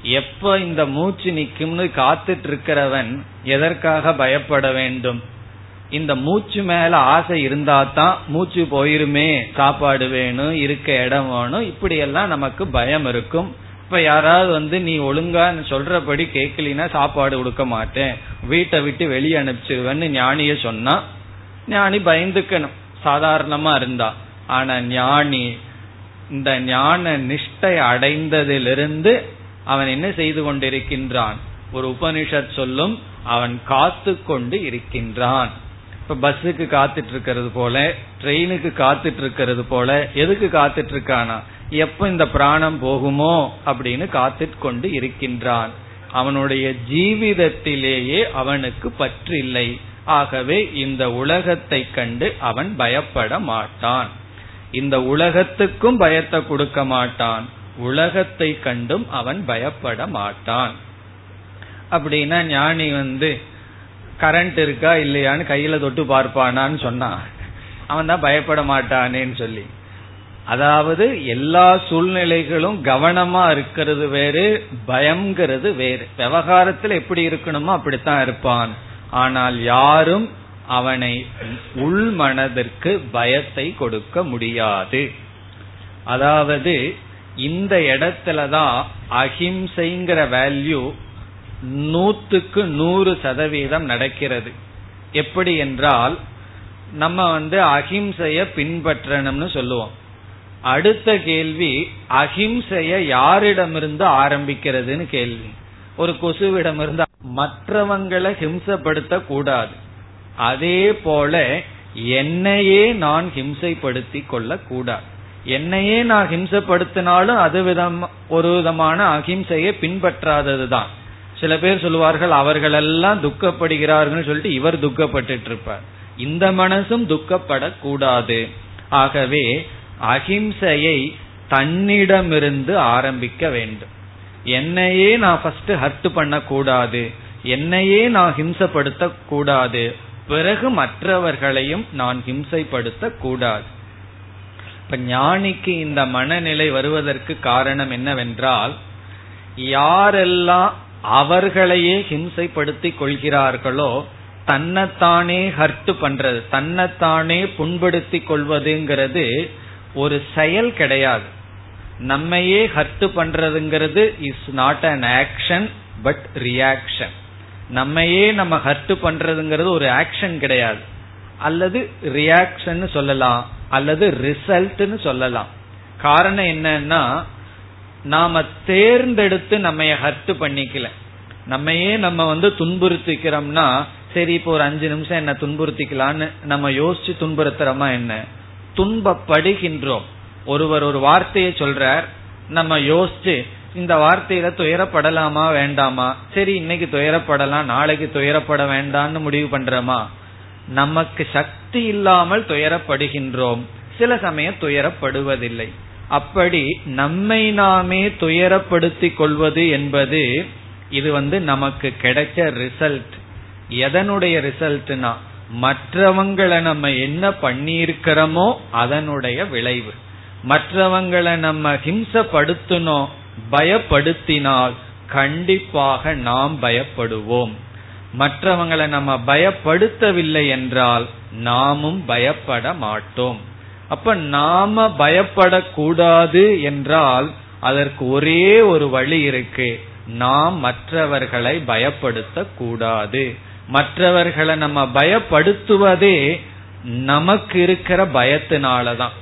A: எப்ப இந்த மூச்சு நிக்கும்னு காத்துட்டு இருக்கிறவன் எதற்காக பயப்பட வேண்டும்? இந்த மூச்சு மேல ஆசை இருந்தா தான் மூச்சு போயிருமே சாப்பாடு வேணும் இருக்க இடம் வேணும். இப்படி எல்லாம் நமக்கு பயம் இருக்கும். இப்ப யாராவது வந்து நீ ஒழுங்கா சொல்றபடி கேட்கலினா சாப்பாடு கொடுக்க மாட்டேன். வீட்டை விட்டு வெளியே அனுப்பிச்சிருவேன்னு ஞானிய சொன்னா ஞானி பயந்துக்கணும். சாதாரணமா இருந்தா. ஆனா ஞானி இந்த ஞான நிஷ்டை அடைந்ததிலிருந்து அவன் என்ன செய்து கொண்டிருக்கின்றான்? ஒரு உபனிஷத் சொல்லும் அவன் காத்து கொண்டு இருக்கின்றான். இப்ப பஸ்ஸுக்கு காத்துட்டு இருக்கிறது போல ட்ரெயினுக்கு காத்துட்டு இருக்கிறது போல எதுக்கு காத்துட்டு இருக்கானா எப்ப இந்த பிராணம் போகுமோ அப்படின்னு காத்துட்டு கொண்டு இருக்கின்றான். அவனுடைய ஜீவிதத்திலேயே அவனுக்கு பற்று இல்லை ஆகவே இந்த உலகத்தை கண்டு அவன் பயப்பட மாட்டான். இந்த உலகத்துக்கும் பயத்தை கொடுக்க மாட்டான். உலகத்தை கண்டும் அவன் பயப்பட மாட்டான். அப்படின்னா ஞானி வந்து கரண்ட் இருக்கா இல்லையான்னு கையில தொட்டு பார்ப்பானான்னு சொன்னான் அவன் தான் பயப்பட மாட்டானேன்னு சொல்லி. அதாவது எல்லா சூழ்நிலைகளும் கவனமா இருக்கிறது வேறு பயம்ங்கிறது வேறு. விவகாரத்தில் எப்படி இருக்கணுமோ அப்படித்தான் இருப்பான். ஆனால் யாரும் அவனை உள் மனதிற்கு பயத்தை கொடுக்க முடியாது. அதாவது இந்த இடத்துலதான் அஹிம்சைங்கிற வேல்யூ நூத்துக்கு நூறு சதவீதம் நடக்கிறது. எப்படி என்றால் நம்ம வந்து அஹிம்சைய பின்பற்றணும்னு சொல்லுவோம். அடுத்த கேள்வி அஹிம்சைய யாரிடமிருந்து ஆரம்பிக்கிறதுன்னு கேள்வி. ஒரு கொசுவிடமிருந்து மற்றவங்களை ஹிம்சப்படுத்த கூடாது அதே போல என்னையே நான் ஹிம்சைப்படுத்தி கொள்ள கூடாது என்னையே நான் ஹிம்சப்படுத்தினாலும் அது விதம் ஒரு விதமான அஹிம்சையை பின்பற்றாததுதான். சில பேர் சொல்லுவார்கள் அவர்களெல்லாம் துக்கப்படுகிறார்கள் சொல்லிட்டு இவர் துக்கப்பட்டு இருப்பார் இந்த மனசும் துக்கப்படக்கூடாது. ஆகவே அகிம்சையை தன்னிடமிருந்து ஆரம்பிக்க வேண்டும். என்னையே நான் ஃபர்ஸ்ட் ஹர்ட் பண்ணக்கூடாது. என்னையே நான் ஹிம்சப்படுத்த கூடாது பிறகு மற்றவர்களையும் நான் ஹிம்சைப்படுத்த கூடாது இப்ப ஞானிக்கு இந்த மனநிலை வருவதற்கு காரணம் என்னவென்றால் யாரெல்லாம் அவர்களையே ஹிம்சைப்படுத்தி கொள்கிறார்களோ தன்னைத்தானே ஹர்ட் பண்றது தன்னைத்தானே புண்படுத்தி கொள்வதுங்கிறது ஒரு செயல் கிடையாது. நம்மையே ஹர்ட் பண்றதுங்கிறது is not an action but reaction நம்மையே நம்ம ஹர்ட் பண்றதுங்கிறது ஒரு ஆக்ஷன் கிடையாது. அல்லது ரியாக்ஷன் சொல்லலாம் அல்லது ரிசல்ட்னு சொல்லலாம். காரணம் என்னன்னா நாம தேர்ந்தெடுத்து நம்ம ஹர்ட் பண்ணிக்கல. நம்மையே நம்ம வந்து துன்புறுத்திக்கிறோம்னா சரி இப்போ ஒரு அஞ்சு நிமிஷம் என்ன துன்புறுத்திக்கலான்னு நம்ம யோசிச்சு துன்புறுத்துறோமா என்ன? துன்பப்படுகின்றோம். ஒருவர் ஒரு வார்த்தையை சொல்றார் நம்ம யோசிச்சு இந்த வார்த்தையில துயரப்படலாமா வேண்டாமா? சரி இன்னைக்கு துயரப்படலாம் நாளைக்கு துயரப்பட வேண்டாம்னு முடிவு பண்றோமா? நமக்கு சக்தி இல்லாமல் துயரப்படுகின்றோம். சில சமயம் துயரப்படுவதில்லை. அப்படி நம்மை நாமே துயரப்படுத்திக் கொள்வது என்பது இது வந்து நமக்கு கிடைச்ச ரிசல்ட் எதனுடைய ரிசல்ட்னா மற்றவங்களை நம்ம என்ன பண்ணியிருக்கிறோமோ அதனுடைய விளைவு. மற்றவங்களை நம்ம ஹிம்சப்படுத்தினோம் பயப்படுத்தினால் கண்டிப்பாக நாம் பயப்படுவோம். மற்றவங்களை நம்ம பயப்படுத்தவில்லை என்றால் நாமும் பயப்பட மாட்டோம். அப்ப நாம பயப்படக்கூடாது என்றால் அதற்கு ஒரே ஒரு வழி இருக்கு. நாம் மற்றவர்களை பயப்படுத்த கூடாது மற்றவர்களை நம்ம பயப்படுத்துவதே நமக்கு இருக்கிற பயத்தினாலதான்.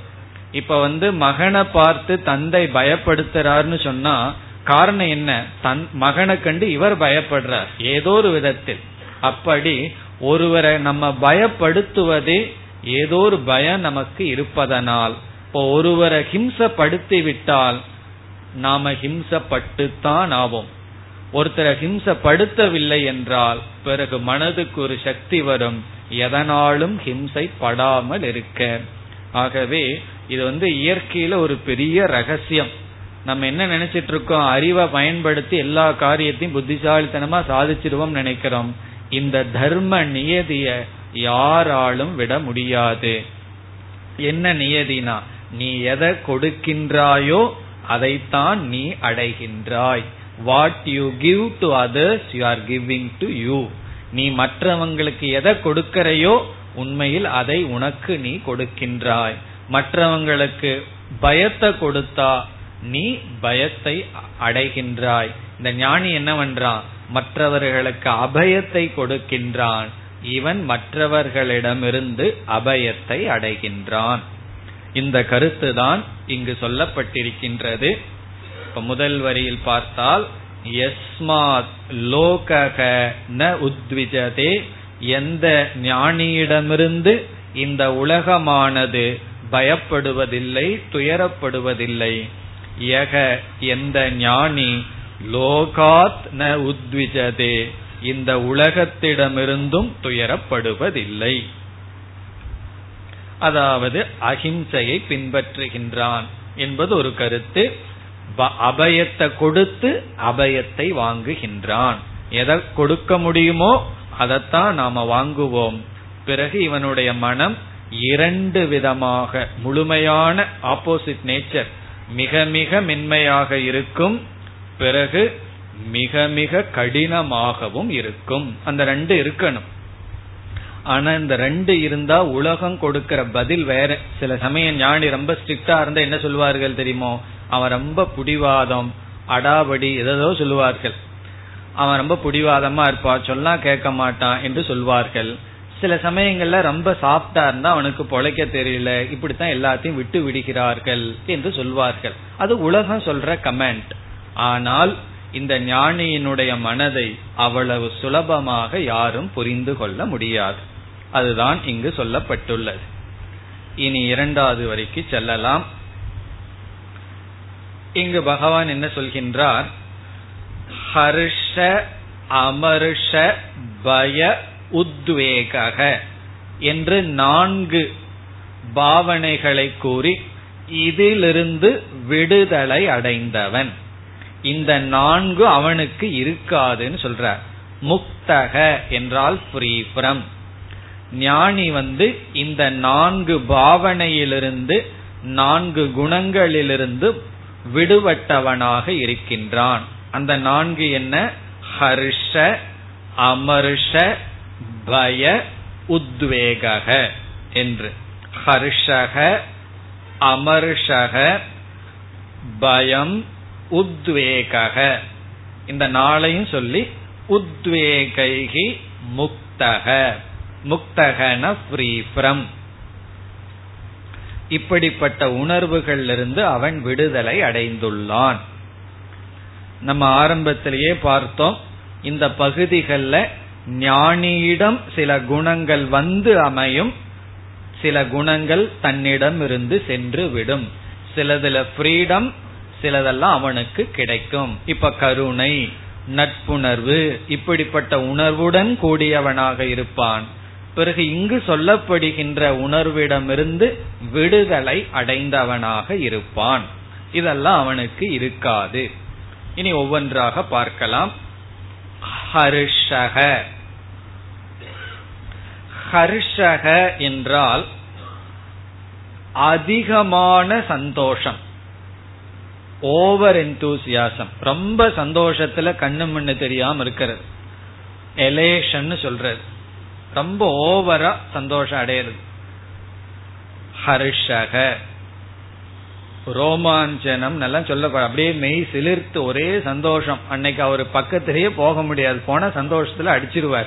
A: இப்ப வந்து மகனை பார்த்து தந்தை பயப்படுத்துறாருன்னு சொன்னா காரணம் என்ன? தன் மகனை கண்டு இவர் பயப்படுறார். ஏதோ ஒரு விதத்தில். அப்படி ஒருவரை நம்ம பயப்படுத்துவதே ஏதோ ஒரு பயம் நமக்கு இருப்பதனால். இப்போ ஒருவரை ஹிம்சப்படுத்தி விட்டால் நாம ஹிம்சப்பட்டுத்தான் ஆவோம். ஒருத்தரை ஹிம்சப்படுத்தவில்லை என்றால் பிறகு மனதுக்கு ஒரு சக்தி வரும். எதனாலும் ஹிம்சை படாமல் இருக்க. ஆகவே இது வந்து இயற்கையில ஒரு பெரிய ரகசியம். நம்ம என்ன நினைச்சிட்டு இருக்கோம்? அறிவை பயன்படுத்தி எல்லா காரியத்தையும் புத்திசாலித்தனமா சாதிச்சிருவோம் நினைக்கிறோம். இந்த தர்ம நியதிய யாராலும் விட முடியாது. என்ன நியதினா நீ எதை கொடுக்கின்றாயோ அதைத்தான் நீ அடைகின்றாய். What you give to others you are giving to you நீ மற்றவங்களுக்கு எதை கொடுக்கறையோ உண்மையில் அதை உனக்கு நீ கொடுக்கின்றாய். மற்றவங்களுக்கு பயத்தை கொடுத்தா நீ பயத்தை அடைகின்றாய். இந்த ஞானி என்னவென்றான் மற்றவர்களுக்கு அபயத்தை கொடுக்கின்றான். இவன் மற்றவர்களிடமிருந்து அபயத்தை அடைகின்றான். இந்த கருத்து தான் இங்கு சொல்லப்பட்டிருக்கின்றது. இப்ப முதல் வரியில் பார்த்தால் எஸ்மாத் லோகக ந உத்விஜதே எந்த ஞானியிடமிருந்து இந்த உலகமானது பயப்படுவதில்லை துயரப்படுவதில்லை. யக எந்த ஞானி லோகாத் ந உத்விஜதே. இந்த உலகத்திடமிருந்தும் துயரப்படுவதில்லை. அதாவது அகிம்சையை பின்பற்றுகின்றான் என்பது ஒரு கருத்து. அபயத்தை கொடுத்து அபயத்தை வாங்குகின்றான். எதை கொடுக்க முடியுமோ அதைத்தான் நாம வாங்குவோம். பிறகு இவனுடைய மனம் இரண்டு விதமாக முழுமையான ஆப்போசிட் நேச்சர் மிக மிக மென்மையாக இருக்கும். பிறகு மிக மிக கடினமாகவும் இருக்கும். அந்த ரெண்டு இருக்கணும். ஆனா இந்த ரெண்டு இருந்தா உலகம் கொடுக்கிற பதில் வேற. சில சமயம் ஞானி ரொம்ப ஸ்ட்ரிக்டா இருந்தா என்ன சொல்லுவார்கள் தெரியுமோ? அவன் ரொம்ப புடிவாதம் அடாபடி ஏதோ சொல்லுவார்கள் அவன் ரொம்ப புடிவாதமா இருப்பான் சொன்னா கேட்க மாட்டான் என்று சொல்வார்கள். சில சமயங்கள்ல ரொம்ப சாஃப்டா இருந்தா அவனுக்கு பொழைக்க தெரியல இப்படித்தான் எல்லாத்தையும் விட்டு விடுகிறார்கள் என்று சொல்வார்கள். அது உலகம் சொல்ற கமெண்ட் ஆனால் இந்த ஞானியினுடைய மனதை அவ்வளவு சுலபமாக யாரும் புரிந்து கொள்ள முடியாது. அதுதான் இங்கு சொல்லப்பட்டுள்ளது. இனி இரண்டாவது வரைக்கு செல்லலாம். இங்கு பகவான் என்ன சொல்கின்றார்? ஹர்ஷ அமர்ஷ பய உத்வேக என்று நான்கு பாவனைகளை கூறி இதிலிருந்து விடுதலை அடைந்தவன். இந்த நான்கு அவனுக்கு இருக்காதுன்னு சொல்றார் முக்தக என்றால் ஃப்ரீ ஃப்ரம் ஞானி வந்து இந்த நான்கு பாவனையிலிருந்து நான்கு குணங்களிலிருந்து விடுபட்டவனாக இருக்கின்றான். அந்த நான்கு என்ன? ஹர்ஷ அமர்ஷ பய உத்வேக என்று. ஹர்ஷக அமர்ஷக பயம் உத்வேக இந்த நாளையும் சொல்லி உத்வேகைகி முக்தக. முக்தகன ஃப்ரீ ஃப்ரம் இப்படிப்பட்ட உணர்வுகளிலிருந்து அவன் விடுதலை அடைந்துள்ளான். நம்ம ஆரம்பத்திலேயே பார்த்தோம் இந்த பகுதிகளில் ஞானியிடம் சில குணங்கள் வந்து அமையும் சில குணங்கள் தன்னிடம் இருந்து சென்று விடும். சிலதுல ஃப்ரீடம் சிலதெல்லாம் அவனுக்கு கிடைக்கும். இப்ப கருணை நட்புணர்வு இப்படிப்பட்ட உணர்வுடன் கூடியவனாக இருப்பான். பிறகு இங்கு சொல்லப்படுகின்ற உணர்விடமிருந்து விடுதலை அடைந்தவனாக இருப்பான். இதெல்லாம் அவனுக்கு இருக்காது. இனி ஒவ்வொன்றாக பார்க்கலாம். ஹர்ஷக. ஹர்ஷக என்றால் அதிகமான சந்தோஷம். ஓவர் என்தூசியாசம் ரொம்ப சந்தோஷத்துல கண்ணு மண்ணு தெரியாம இருக்கிறது. எலேஷன் சொல்றது ரொம்ப ஓவரா சந்தோஷம் அடையிறது. ஹர்ஷக ரோமாஞ்சனம் எல்லாம் சொல்லக்கூடாது அப்படியே மெய் சிலிர்த்து ஒரே சந்தோஷம். அன்னைக்கு அவர் பக்கத்திலேயே போக முடியாது. போன சந்தோஷத்துல அடிச்சிருவார்.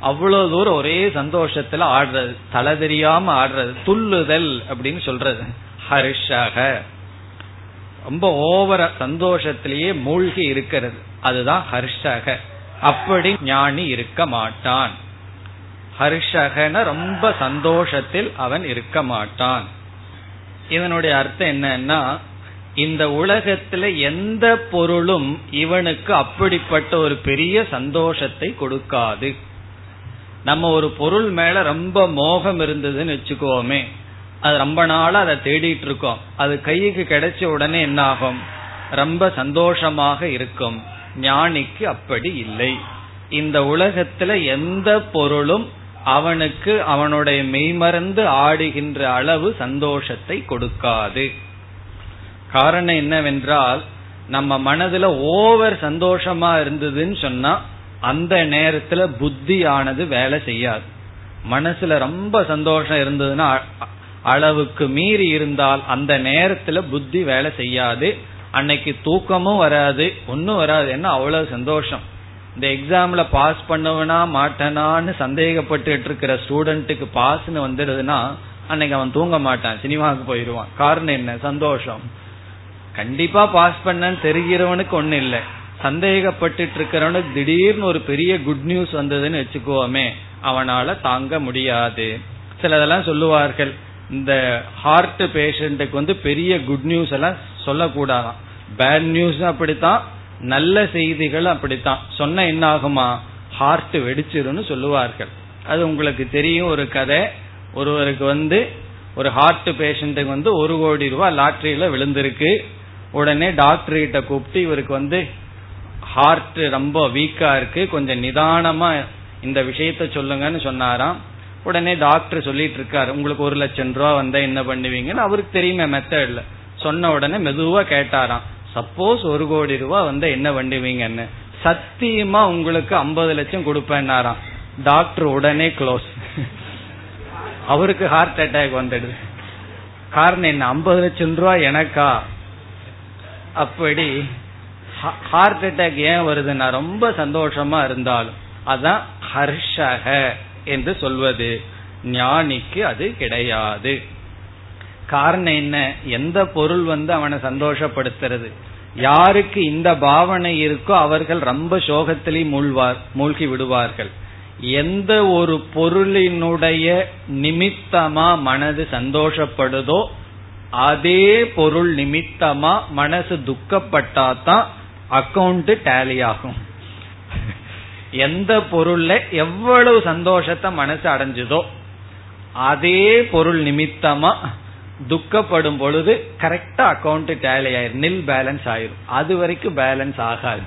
A: அவ்வளவு தூரம் ஒரே சந்தோஷத்துல ஆடுறது. தலை தெரியாம ஆடுறது. துள்ளுதல் அப்படின்னு சொல்றது. ஹர்ஷக. ரொம்ப ஓவர சந்தோஷத்திலேயே மூழ்கி இருக்கிறது. அதுதான் ஹர்ஷக. அப்படி ஞானி இருக்க மாட்டான். ஹர்ஷகன ரொம்ப சந்தோஷத்தில் அவன் இருக்க மாட்டான். இதனுடைய அர்த்தம் என்னன்னா இந்த உலகத்துல எந்த பொருளும் இவனுக்கு அப்படிப்பட்ட ஒரு பெரிய சந்தோஷத்தை கொடுக்காது. நம்ம ஒரு பொருள் மேல ரொம்ப மோகம் இருந்ததுன்னு வச்சுக்கோமே அது ரொம்ப நாளா அதை தேடிட்டு இருக்கோம். அது கைக்கு கிடைச்ச உடனே என்ன ஆகும் ரொம்ப சந்தோஷமாக இருக்கும். ஞானிக்கு அப்படி இல்லை. இந்த உலகத்துல எந்த பொருளும் அவனுக்கு அவனுடைய மெய்மறந்து ஆடுகின்ற அளவு சந்தோஷத்தை கொடுக்காது. காரணம் என்னவென்றால் நம்ம மனதுல ஓவர் சந்தோஷமா இருந்ததுன்னு சொன்னா அந்த நேரத்துல புத்தியானது வேலை செய்யாது. மனசுல ரொம்ப சந்தோஷம் இருந்ததுன்னா அளவுக்கு மீறி இருந்தால் அந்த நேரத்துல புத்தி வேலை செய்யாது. அன்னைக்கு தூக்கமும் வராது ஒன்னும் வராது. என்ன அவ்வளவு சந்தோஷம். இந்த எக்ஸாம்ல பாஸ் பண்ணுவனா மாட்டனான்னு சந்தேகப்பட்டு இருக்கிற ஸ்டூடெண்ட்டுக்கு பாஸ்னு வந்துடுதுன்னா அன்னைக்கு அவன் தூங்க மாட்டான் சினிமாவுக்கு போயிடுவான் காரணம் என்ன? சந்தோஷம். கண்டிப்பா பாஸ் பண்ணன்னு தெரிகிறவனுக்கு ஒண்ணு இல்லை. சந்தேகப்பட்டு இருக்கிறவனுக்கு திடீர்னு ஒரு பெரிய குட் நியூஸ் வந்ததுன்னு வச்சுக்கோமே அவனால தாங்க முடியாது. சிலதெல்லாம் சொல்லுவார்கள். இந்த ஹார்ட் பேஷண்ட்டுக்கு வந்து பெரிய குட் நியூஸ் எல்லாம் சொல்லக்கூடாதான். பேட் நியூஸ் அப்படித்தான் நல்ல செய்திகள் அப்படித்தான். சொன்ன என்ன ஆகுமா? ஹார்ட் வெடிச்சிருன்னு சொல்லுவார்கள். அது உங்களுக்கு தெரியும் ஒரு கதை. ஒருவருக்கு வந்து ஒரு ஹார்ட் பேஷண்ட்டுக்கு வந்து ஒரு கோடி ரூபாய் லாட்டரியில விழுந்திருக்கு. உடனே டாக்டர் கிட்ட கூப்பிட்டு இவருக்கு வந்து ஹார்ட் ரொம்ப வீக்கா இருக்கு. கொஞ்சம் நிதானமா இந்த விஷயத்த சொல்லுங்கன்னு சொன்னாராம். உடனே டாக்டர் சொல்லிட்டு இருக்காரு உங்களுக்கு ஒரு லட்சம் ரூபா வந்தா என்ன பண்ணுவீங்கன்னு? அவருக்கு தெரியுமே மெத்தட்ல சொன்ன உடனே மெதுவா கேட்டாராம் சப்போஸ் ஒரு கோடி ரூபா வந்தா என்ன பண்ணுவீங்கன்னு? சத்தியமா உங்களுக்கு ஐம்பது லட்சம் கொடுப்பேன்னாராம். டாக்டர் உடனே க்ளோஸ் அவருக்கு ஹார்ட் அட்டாக் வந்துடுது. காரணம் என்ன? ஐம்பது லட்சம் ரூபா எனக்கா? அப்படி ஹார்ட் அட்டாக் ஏன் வருதுன்னா ரொம்ப சந்தோஷமா இருந்தாலும் அதான் ஹர்ஷக. என்று சொல்வது. ஞானிக்கு அது கிடையாது. காரணம் என்ன? எந்த பொருள் வந்து அவனை சந்தோஷப்படுத்துறது? யாருக்கு இந்த பாவனை இருக்கோ அவர்கள் ரொம்ப சோகத்திலே மூழ்வார் மூழ்கி விடுவார்கள். எந்த ஒரு பொருளினுடைய நிமித்தமா மனது சந்தோஷப்படுதோ அதே பொருள் நிமித்தமா மனசு துக்கப்பட்டாதான் அக்கௌண்ட் டேலி ஆகும். எந்த பொருள்ல எவ்வளவு சந்தோஷத்தை மனசு அடைஞ்சதோ அதே பொருள் நிமித்தமா துக்கப்படும் பொழுது கரெக்டா அக்கௌண்ட் டேலி ஆயிரும். நில் பேலன்ஸ் ஆயிரும். அது வரைக்கும் பேலன்ஸ் ஆகாது.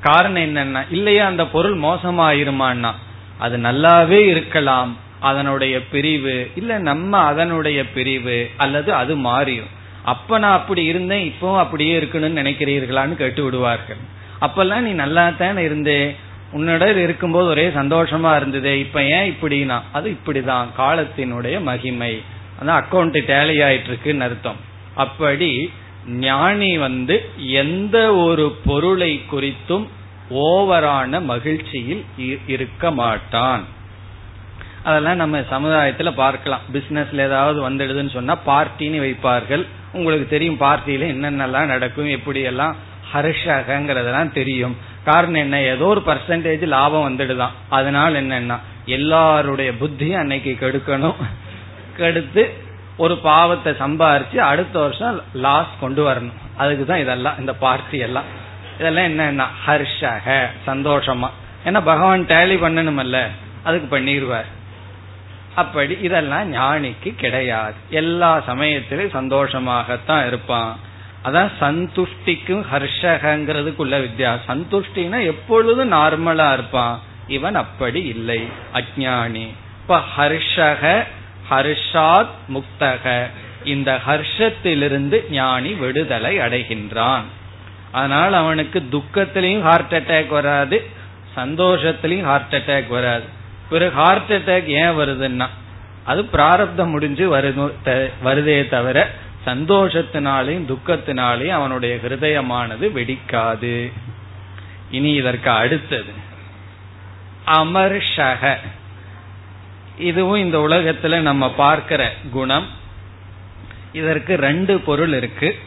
A: காரணம் என்னன்னா இல்லையா அந்த பொருள் மோசமாயிருமான்னா அது நல்லாவே இருக்கலாம். அதனுடைய பிரிவு இல்ல நம்ம அதனுடைய பிரிவு அல்லது அது மாறிடும் அப்ப நான் அப்படி இருந்தேன் இப்பவும் அப்படியே இருக்கணும்னு நினைக்கிறீர்களான்னு கேட்டு விடுவார்கள் அப்பெல்லாம் நீ நல்லா தானே இருந்தே உன்னோட இருக்கும்போது ஒரே சந்தோஷமா இருந்தது இப்ப ஏன் இப்படின்னா? அது இப்படிதான் காலத்தினுடைய மகிமை. அதான் அக்கௌண்ட் டேலி ஆயிட்டு இருக்குன்னு அர்த்தம். அப்படி ஞானி வந்து எந்த ஒரு பொருளை குறித்தும் ஓவரான மகிழ்ச்சியில் இருக்க மாட்டான். அதெல்லாம் நம்ம சமுதாயத்துல பார்க்கலாம். பிசினஸ்ல ஏதாவது வந்துடுதுன்னு சொன்னா பார்ட்டின்னு வைப்பார்கள். உங்களுக்கு தெரியும் பார்ட்டியில என்னென்னலாம் நடக்கும் எப்படி எல்லாம் ஹர்ஷகங்கிறதெல்லாம் தெரியும். காரணம் என்ன? ஏதோ ஒரு பர்சன்டேஜ் லாபம் வந்துடுதான். அதனால என்னன்னா எல்லாருடைய புத்தியும் அன்னைக்கு கெடுக்கணும். கெடுத்து ஒரு பாவத்தை சம்பாரிச்சு அடுத்த வருஷம் லாஸ் கொண்டு வரணும். அதுக்கு தான் இதெல்லாம் இந்த பார்ட்டி எல்லாம். இதெல்லாம் என்னன்னா ஹர்ஷக சந்தோஷமா. ஏன்னா பகவான் டேலி பண்ணணுமல்ல. அதுக்கு பண்ணிடுவார் அப்படி இதெல்லாம் ஞானிக்கு கிடையாது. எல்லா சமயத்திலும் சந்தோஷமாகத்தான் இருப்பான். அதான் சந்துஷ்டிக்கும் ஹர்ஷகங்கிறதுக்குள்ள வித்யா சந்துஷ்டினா எப்பொழுதும் நார்மலா இருப்பான். இவன் அப்படி இல்லை. அஜானி இப்ப ஹர்ஷக ஹர்ஷாத் முக்தக. இந்த ஹர்ஷத்திலிருந்து ஞானி விடுதலை அடைகின்றான். அதனால் அவனுக்கு துக்கத்திலையும் ஹார்ட் அட்டாக் வராது சந்தோஷத்திலையும் ஹார்ட் அட்டாக் வராது. பிறகு ஹார்ட் அட்டாக் ஏன் வருதுன்னா அது பிராரப்தம் முடிஞ்சு வருதே தவிர சந்தோஷத்தினாலையும் துக்கத்தினாலையும் அவனுடைய ஹிருதயமானது வெடிக்காது. இனி இதற்கு அடுத்தது. அமர்ஷக. இதுவும் இந்த உலகத்துல நம்ம பார்க்கிற குணம். இதற்கு ரெண்டு பொருள் இருக்கு.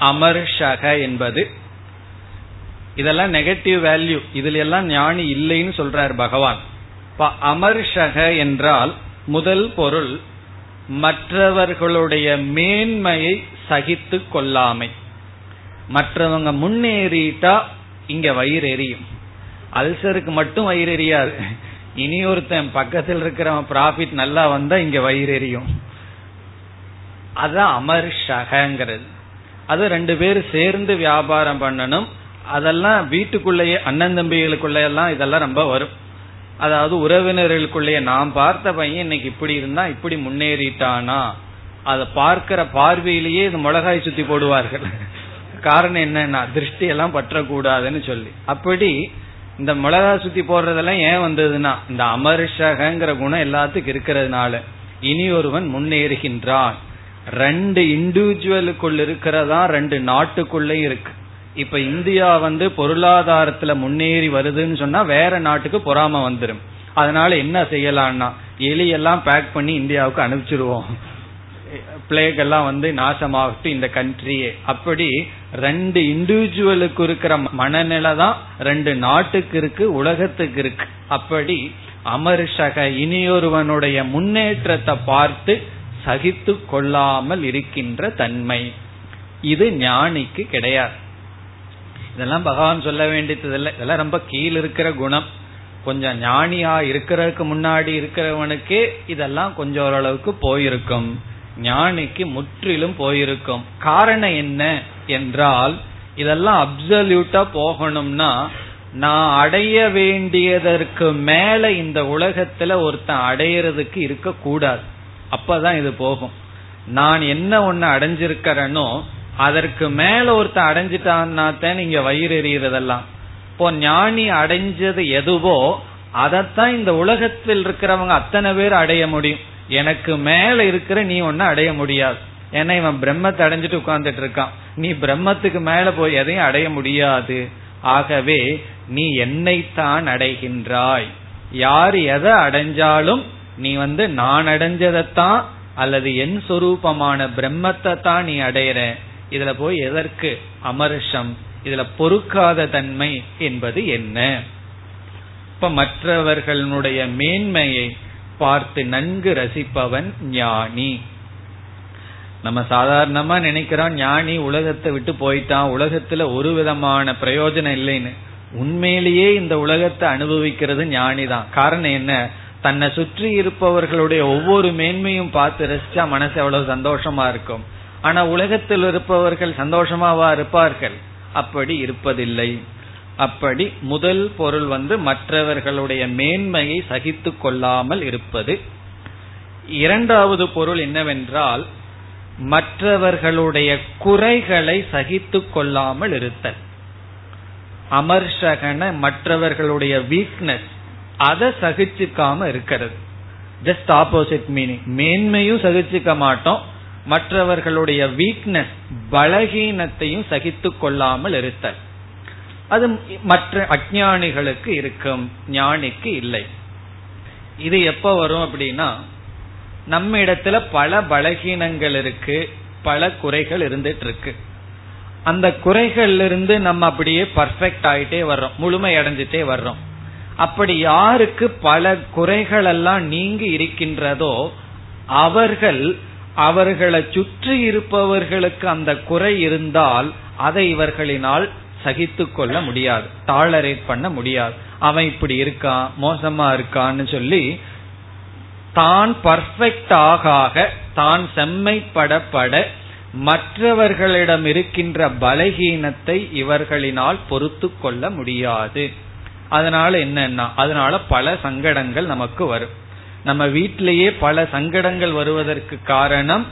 A: அமர்ஷக என்பது இதெல்லாம் நெகட்டிவ் வேல்யூ இதுல எல்லாம் ஞானி இல்லைன்னு சொல்றார் பகவான். அமர்ஷக என்றால் முதல் பொருள் மற்றவர்களுடைய மேன்மையை சகித்து கொள்ளாமை. மற்றவங்க முன்னேறிட்டா இங்க வயிறு எரியும். அல்சருக்கு மட்டும் வயிறு எரியாது. இனி ஒருத்தன் பக்கத்தில் இருக்கிறவன் ப்ராஃபிட் நல்லா வந்தா இங்க வயிறு எரியும். அதான் அமர்ஷகங்கிறது அது ரெண்டு பேர் சேர்ந்து வியாபாரம் பண்ணணும். அதெல்லாம் வீட்டுக்குள்ளேயே அண்ணன் தம்பிகளுக்குள்ள எல்லாம் இதெல்லாம் ரொம்ப வரும். அதாவது உறவினர்களுக்குள்ளேயே நாம் பார்த்த பையன் இன்னைக்கு இப்படி இருந்தா இப்படி முன்னேறிட்டானா? அதை பார்க்கிற பார்வையிலேயே இது மிளகாய் சுத்தி போடுவார்கள். காரணம் என்னன்னா திருஷ்டி எல்லாம் பற்றக்கூடாதுன்னு சொல்லி. அப்படி இந்த மிளகாய் சுத்தி போடுறதெல்லாம் ஏன் வந்ததுன்னா இந்த அமர்ஷகங்கிற குணம் எல்லாத்துக்கும் இருக்கிறதுனால. இனி ஒருவன் முன்னேறுகின்றான். ரெண்டு இண்டிவிஜுவலுக்குள் இருக்கிறதா ரெண்டு நாட்டுக்குள்ளேயும் இருக்கு. இப்ப இந்தியா வந்து பொருளாதாரத்துல முன்னேறி வருதுன்னு சொன்னா வேற நாட்டுக்கு பொறாம வந்துடும் அதனால என்ன செய்யலாம்னா எலியெல்லாம் பேக் பண்ணி இந்தியாவுக்கு அனுப்பிச்சிருவோம். பிளேக் எல்லாம் வந்து நாசமாகட்டும் இந்த கண்ட்ரியே அப்படி ரெண்டு இண்டிவிஜுவலுக்கு இருக்கிற மனநிலை தான் ரெண்டு நாட்டுக்கு இருக்கு உலகத்துக்கு இருக்கு. அப்படி அமர்ஷக இனியொருவனுடைய முன்னேற்றத்தை பார்த்து சகித்து கொள்ளாமல் இருக்கின்ற தன்மை. இது ஞானிக்கு கிடையாது. இதெல்லாம் பகவான் சொல்ல வேண்டியது இல்லை இதெல்லாம் ரொம்ப கீழ் இருக்கிற குணம். கொஞ்சம் ஞானியா இருக்கிறதுக்கு முன்னாடி இருக்கிறவனுக்கே இதெல்லாம் கொஞ்சம் ஓரளவுக்கு போயிருக்கும். ஞானிக்கு முற்றிலும் போயிருக்கும். காரணம் என்ன என்றால் இதெல்லாம் அப்சல்யூட்டா போகணும்னா நான் அடைய வேண்டியதற்கு மேல இந்த உலகத்துல ஒருத்தன் அடையிறதுக்கு இருக்க கூடாது அப்பதான் இது போகும். நான் என்ன ஒன்னு அடைஞ்சிருக்கிறேனோ அதற்கு மேல ஒருத்தன் அடைஞ்சிட்டான்னா தான் இங்க வயிறு எறிகிறதெல்லாம் இப்போ ஞானி அடைஞ்சது எதுவோ அதைத்தான் இந்த உலகத்தில் இருக்கிறவங்க அத்தனை பேர் அடைய முடியும். எனக்கு மேல இருக்கிற நீ ஒன்னு அடைய முடியாது. ஏன்னா இவன் பிரம்மத்தை அடைஞ்சிட்டு உட்கார்ந்துட்டு இருக்கான். நீ பிரம்மத்துக்கு மேல போய் எதையும் அடைய முடியாது. ஆகவே நீ என்னைத்தான் அடைகின்றாய். யார் எதை அடைஞ்சாலும் நீ வந்து நான் அடைஞ்சதைத்தான் அல்லது என் சொரூபமான பிரம்மத்தை தான் நீ அடையிற. இதுல போய் எதற்கு? அமர்ஷம். இதுல பொறுக்காத தன்மை என்பது என்ன? இப்ப மற்றவர்களுடைய மேன்மையை பார்த்து நன்கு ரசிப்பவன் ஞானி. நம்ம சாதாரணமா நினைக்கிறோம் ஞானி உலகத்தை விட்டு போயிட்டான் உலகத்துல ஒரு விதமான பிரயோஜனம் இல்லைன்னு. உண்மையிலேயே இந்த உலகத்தை அனுபவிக்கிறது ஞானி தான் காரணம் என்ன? தன்னை சுற்றி இருப்பவர்களுடைய ஒவ்வொரு மேன்மையும் பார்த்து ரசிச்சா மனசு எவ்வளவு சந்தோஷமா இருக்கும். ஆனா உலகத்தில் இருப்பவர்கள் சந்தோஷமாவா இருப்பார்கள்? அப்படி இருப்பதில்லை. அப்படி முதல் பொருள் வந்து மற்றவர்களுடைய மேன்மையை சகித்து கொள்ளாமல் இருப்பது. இரண்டாவது பொருள் என்னவென்றால் மற்றவர்களுடைய குறைகளை சகித்து கொள்ளாமல் இருத்தல். அமர்ஷகன மற்றவர்களுடைய வீக்னஸ் அதை சகிச்சுக்காம இருக்கிறது. ஜஸ்ட் ஆப்போசிட் மீனிங் மேன்மையும் சகிச்சுக்க மாட்டோம் மற்றவர்களுடைய வீக்னஸ் பலகீனத்தையும் சகித்து கொள்ளாமல் இருத்தல். அது மற்ற அஜானிகளுக்கு இருக்கும் ஞானிக்கு இல்லை. இது எப்ப வரும் அப்படின்னா நம்ம இடத்துல பல பலகீனங்கள் இருக்கு பல குறைகள் இருந்துட்டு இருக்கு. அந்த குறைகள்ல இருந்து நம்ம அப்படியே பர்ஃபெக்ட் ஆயிட்டே வர்றோம் முழுமை அடைஞ்சிட்டே வர்றோம். அப்படி யாருக்கு பல குறைகள் எல்லாம் நீங்கி இருக்கின்றதோ அவர்கள் அவர்களை சுற்றி இருப்பவர்களுக்கு அந்த குறை இருந்தால் அதை இவர்களினால் சகித்து கொள்ள முடியாது டாலரேட் பண்ண முடியாது. அவன் இப்படி இருக்கான் மோசமா இருக்கான்னு சொல்லி தான் பர்ஃபெக்ட் ஆக தான் செம்மைப்படப்பட மற்றவர்களிடம் இருக்கின்ற பலகீனத்தை இவர்களினால் பொறுத்து கொள்ள முடியாது. அதனால என்னன்னா அதனால பல சங்கடங்கள் நமக்கு வரும். நம்ம வீட்டிலேயே பல சங்கடங்கள் வருவதற்கு காரணம்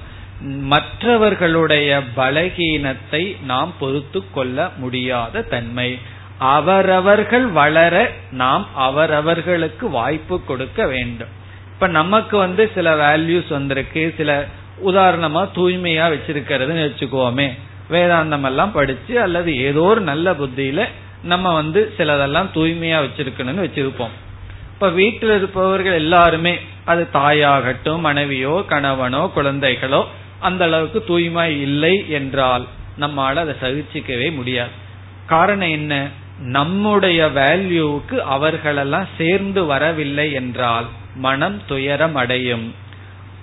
A: மற்றவர்களுடைய பலகீனத்தை நாம் பொறுத்து கொள்ள முடியாத தன்மை. அவரவர்கள் வளர நாம் அவரவர்களுக்கு வாய்ப்பு கொடுக்க வேண்டும். இப்ப நமக்கு வந்து சில வேல்யூஸ் வந்திருக்கு. சில உதாரணமா தூய்மையா வச்சிருக்கிறதுன்னு வச்சுக்கோமே. வேதாந்தம் எல்லாம் படிச்சு அல்லது ஏதோ ஒரு நல்ல புத்தியில நம்ம வந்து சிலதெல்லாம் தூய்மையா வச்சிருக்கணும்னு வச்சிருப்போம். இப்ப வீட்டில் இருப்பவர்கள் எல்லாருமே அது தாயாகட்டும் மனைவியோ கணவனோ குழந்தைகளோ அந்த அளவுக்கு தூய்மை இல்லை என்றால் நம்மால் அதை சகிச்சிக்கவே முடியாது. காரணம் என்ன? நம்முடைய வேல்யூவுக்கு அவர்களெல்லாம் சேர்ந்து வரவில்லை என்றால் மனம் துயரம் அடையும்.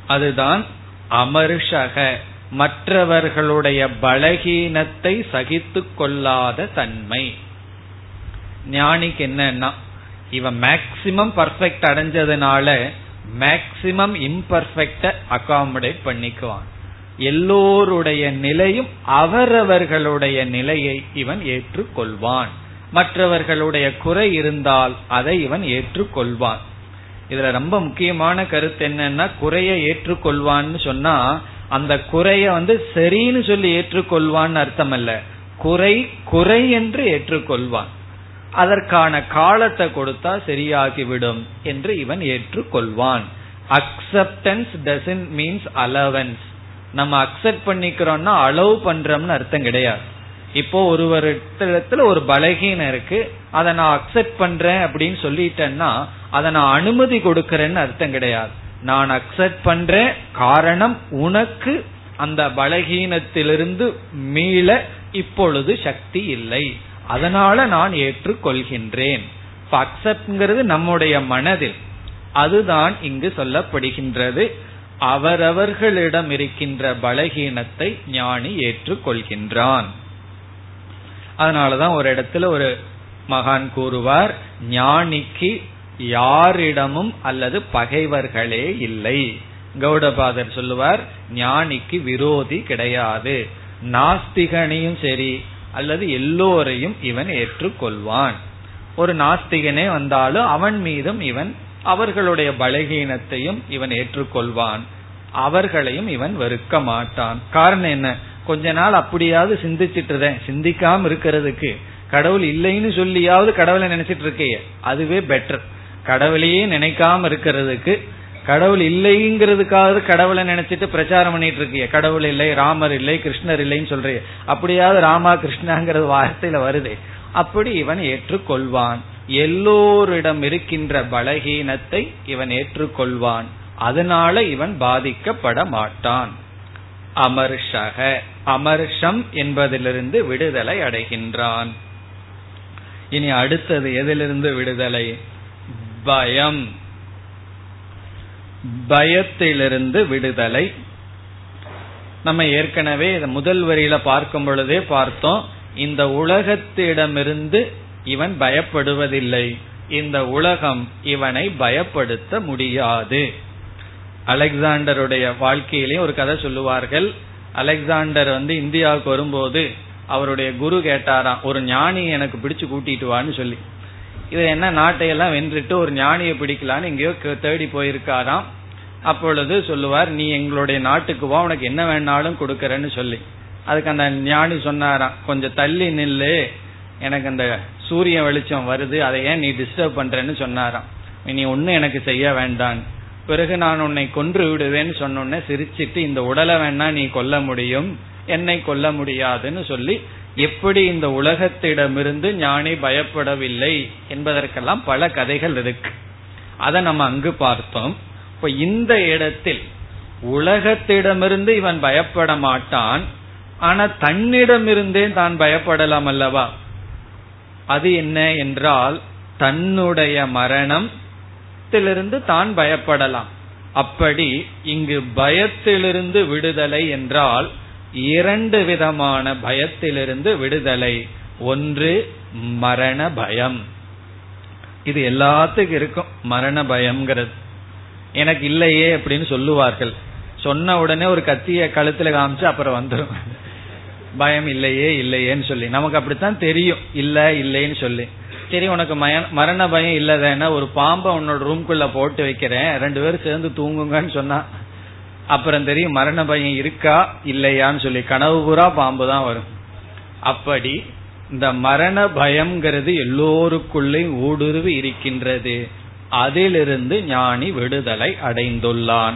A: அதுதான் அமர்ஷக மற்றவர்களுடைய பலகீனத்தை சகித்து கொள்ளாத தன்மை. ஞானிக்கு என்னன்னா இவன் மேக்சிமம் பர்ஃபெக்ட் அடைஞ்சதுனால மேக்சிமம் இம்பர்ஃபெக்ட அகாமடேட் பண்ணிக்குவான். எல்லோருடைய நிலையும் அவரவர்களுடைய நிலையை இவன் ஏற்றுக்கொள்வான். மற்றவர்களுடைய குறை இருந்தால் அதை இவன் ஏற்றுக்கொள்வான். இதுல ரொம்ப முக்கியமான கருத்து என்னன்னா குறைய ஏற்றுக்கொள்வான்னு சொன்னா அந்த குறைய வந்து சரின்னு சொல்லி ஏற்றுக்கொள்வான்னு அர்த்தம் அல்ல குறை குறை என்று ஏற்றுக்கொள்வான். அதற்கான காலத்தை கொடுத்தா சரியாகிவிடும் என்று இவன் ஏற்றுக்கொள்வான். அக்செப்டன்ஸ் டசன் மீன்ஸ் அலவன்ஸ் நம்ம அக்செப்ட் பண்ணிக்கிறோம்னா அலோவ் பண்றோம்னு அர்த்தம் கிடையாது. இப்போ ஒருவரிடத்துல ஒரு பலகீனம் இருக்கு அதை நான் அக்செப்ட் பண்றேன் அப்படின்னு சொல்லிட்டேன்னா அதை நான் அனுமதி கொடுக்கறேன்னு அர்த்தம் கிடையாது. நான் அக்செப்ட் பண்றேன் காரணம் உனக்கு அந்த பலகீனத்திலிருந்து மீள இப்பொழுது சக்தி இல்லை. அதனால நான் ஏற்றுக்கொள்கின்றேன். அக்செப்ட்ங்கிறது நம்முடைய மனதில். அதுதான் இங்கு சொல்லப்படுகின்றது. அவரவர்களிடம் இருக்கின்ற பலகீனத்தை ஞானி ஏற்றுக்கொள்கின்றான். அதனாலதான் ஒரு இடத்துல ஒரு மகான் கூறுவார் ஞானிக்கு யாரிடமும் அல்லது பகைவர்களே இல்லை. கௌடபாதர் சொல்லுவார் ஞானிக்கு விரோதி கிடையாது. நாஸ்திகனையும் சரி அல்லது எல்லோரையும் இவன் ஏற்றுக்கொள்வான். ஒரு நாஸ்திகனே வந்தாலும் அவன் மீதும் இவன் அவர்களுடைய பலகீனத்தையும் இவன் ஏற்றுக்கொள்வான். அவர்களையும் இவன் வெறுக்க மாட்டான். காரணம் என்ன? கொஞ்ச நாள் அப்படியாவது சிந்திச்சிட்டு சிந்திக்காம இருக்கிறதுக்கு. கடவுள் இல்லைன்னு சொல்லியாவது கடவுளை நினைச்சிட்டு இருக்கே அதுவே பெட்டர் கடவுளையே நினைக்காம இருக்கிறதுக்கு கடவுள் இல்லைங்கிறதுக்காக கடவுளை நினைச்சிட்டு பிரச்சாரம் பண்ணிட்டு இருக்கிய. கடவுள் இல்லை ராமர் இல்லை கிருஷ்ணர் இல்லைன்னு சொல்றிய. அப்படியாவது ராமா கிருஷ்ணாங்கிறது வார்த்தையில வருதே. அப்படி இவன் ஏற்றுக்கொள்வான். எல்லோரிடம் இருக்கின்ற பலகீனத்தை இவன் ஏற்றுக்கொள்வான். அதனால இவன் பாதிக்கப்பட மாட்டான். அமர்ஷக அமர்ஷம் என்பதிலிருந்து விடுதலை அடைகின்றான். இனி அடுத்தது எதிலிருந்து விடுதலை? பயம். பயத்திலிருந்து விடுதலை. நம்ம ஏற்கனவே முதல் வரியில பார்க்கும் பொழுதே பார்த்தோம். இந்த உலகத்திடமிருந்து இவன் பயப்படுவதில்லை. இந்த உலகம் இவனை பயப்படுத்த முடியாது. அலெக்சாண்டருடைய வாழ்க்கையிலேயும் ஒரு கதை சொல்லுவார்கள். அலெக்சாண்டர் வந்து இந்தியாவுக்கு வரும்போது அவருடைய குரு கேட்டாராம் ஒரு ஞானி எனக்கு பிடிச்சு கூட்டிட்டு வான்னு சொல்லி. இவர் என்ன நாட்டையெல்லாம் வென்றுட்டு ஒரு ஞானியை பிடிக்கலான்னு எங்கேயோ தேடி போயிருக்காராம். அப்பொழுது சொல்லுவார் நீ எங்களுடைய நாட்டுக்கு வா உனக்கு என்ன வேணாலும் கொடுக்கறேன்னு சொல்லி. அதுக்கு அந்த ஞானி சொன்னாராம் கொஞ்சம் தள்ளி நில்லு. எனக்கு அந்த சூரிய வெளிச்சம் வருது அதை ஏன் நீ டிஸ்டர்ப் பண்றேன்னு சொன்னாராம். நீ ஒன்னும் எனக்கு செய்ய வேண்டான் பிறகு நான் உன்னை கொன்று விடுவேன்னு சொன்னோன்னே சிரிச்சிட்டு இந்த உடலை வேணா நீ கொல்ல முடியும். என்னை கொல்ல முடியாதுன்னு சொல்லி எப்படி இந்த உலகத்திடமிருந்து ஞானி பயப்படவில்லை என்பதற்கெல்லாம் பல கதைகள் இருக்கு. அதை நம்ம அங்கு பார்த்தோம். இப்ப இந்த இடத்தில் உலகத்திடமிருந்து இவன் பயப்பட மாட்டான் ஆனா தன்னிடமிருந்தே தான் பயப்படலாம் அல்லவா? அது என்ன என்றால் தன்னுடைய மரணத்திலிருந்து தான் பயப்படலாம். அப்படி இங்கு பயத்திலிருந்து விடுதலை என்றால் இரண்டு விதமான பயத்திலிருந்து விடுதலை. ஒன்று மரண பயம். இது எல்லாத்துக்கும் இருக்கும் மரண பயம்ங்கிறது. எனக்கு இல்லையே அப்படின்னு சொல்லுவார்கள். சொன்ன உடனே ஒரு கத்திய கழுத்துல காமிச்சு அப்புறம் வந்துடும் பயம் இல்லையே இல்லையேன்னு சொல்லி. நமக்கு அப்படித்தான் தெரியும். இல்ல இல்லைன்னு சொல்லி. சரி உனக்கு மரண பயம் இல்லதானா ஒரு பாம்பை உன்னோட ரூம்குள்ள போட்டு வைக்கிறேன். ரெண்டு பேரும் சேர்ந்து தூங்குங்கன்னு சொன்னா அப்புறம் தெரியும் மரண பயம் இருக்கா இல்லையான்னு சொல்லி கனவு பூரா பாம்பு தான் வரும். அப்படி இந்த மரண பயம்ங்கிறது எல்லோருக்குள்ளேயும் ஊடுருவி இருக்கின்றது. அதிலிருந்து ஞானி விடுதலை அடைந்துள்ளான்.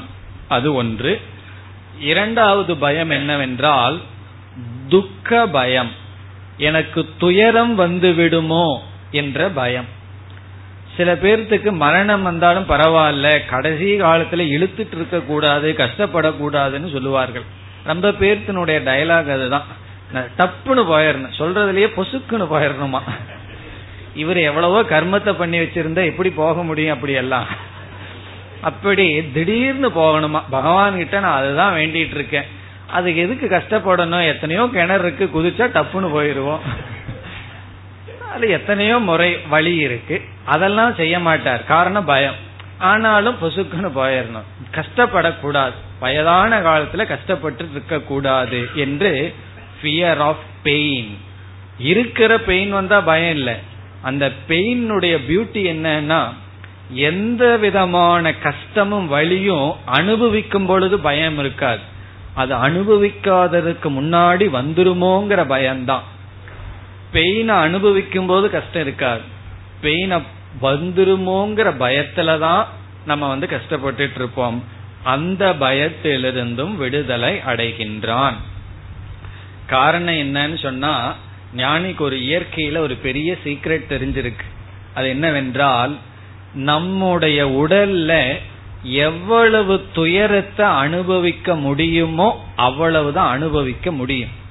A: அது ஒன்று. இரண்டாவது பயம் என்னவென்றால் துக்க பயம். எனக்கு துயரம் வந்து விடுமோ என்ற பயம். சில பேர்த்துக்கு மரணம் வந்தாலும் பரவாயில்ல கடைசி காலத்துல இழுத்துட்டு இருக்க கூடாது கஷ்டப்படக்கூடாதுன்னு சொல்லுவார்கள். ரொம்ப பேர்த்தினுடைய டயலாக் அதுதான். டப்புன்னு போயிடணும் சொல்றதுலயே பொசுக்குன்னு போயிடணுமா இவர் எவ்வளவோ கர்மத்தை பண்ணி வச்சிருந்தா எப்படி போக முடியும் அப்படி எல்லாம் அப்படி திடீர்னு போகணுமா? பகவான் கிட்ட நான் அதுதான் வேண்டிட்டு இருக்கேன். அதுக்கு எதுக்கு கஷ்டப்படணும்? எத்தனையோ கிணறு இருக்கு குதிச்சா டப்புன்னு போயிருவோம். அது எத்தனையோ முறை வழி இருக்கு. அதெல்லாம் செய்ய மாட்டார். காரணம் பயம். ஆனாலும் பொசுக்குன்னு போயிடணும் கஷ்டப்படக்கூடாது. வயதான காலத்துல கஷ்டப்பட்டு இருக்க கூடாது என்று ஃபியர் ஆஃப் பெயின் இருக்கிற பெயின் வந்தா பயம் இல்லை. அந்த பெயினுடைய பியூட்டி என்னன்னா எந்த விதமான கஷ்டமும் வழியும் அனுபவிக்கும் பொழுது பயம் இருக்காது. அது அனுபவிக்காததுக்கு முன்னாடி வந்துருமோங்கிற பயம்தான். பெயினை அனுபவிக்கும் போது கஷ்டம் இருக்காது. பெயினை வந்துருமோங்கிற பயத்துலதான் நம்ம வந்து கஷ்டப்பட்டுட்டு இருப்போம் அந்த பயத்திலிருந்தும் விடுதலை அடைகின்றான். காரணம் என்னன்னு சொன்னா ஞானிக்கு ஒரு இயற்கையில ஒரு பெரிய சீக்ரெட் தெரிஞ்சிருக்கு. அது என்னவென்றால் நம்முடைய உடல்ல எவ்வளவு துயரத்தை அனுபவிக்க முடியுமோ அவ்வளவுதான் அனுபவிக்க முடியும்.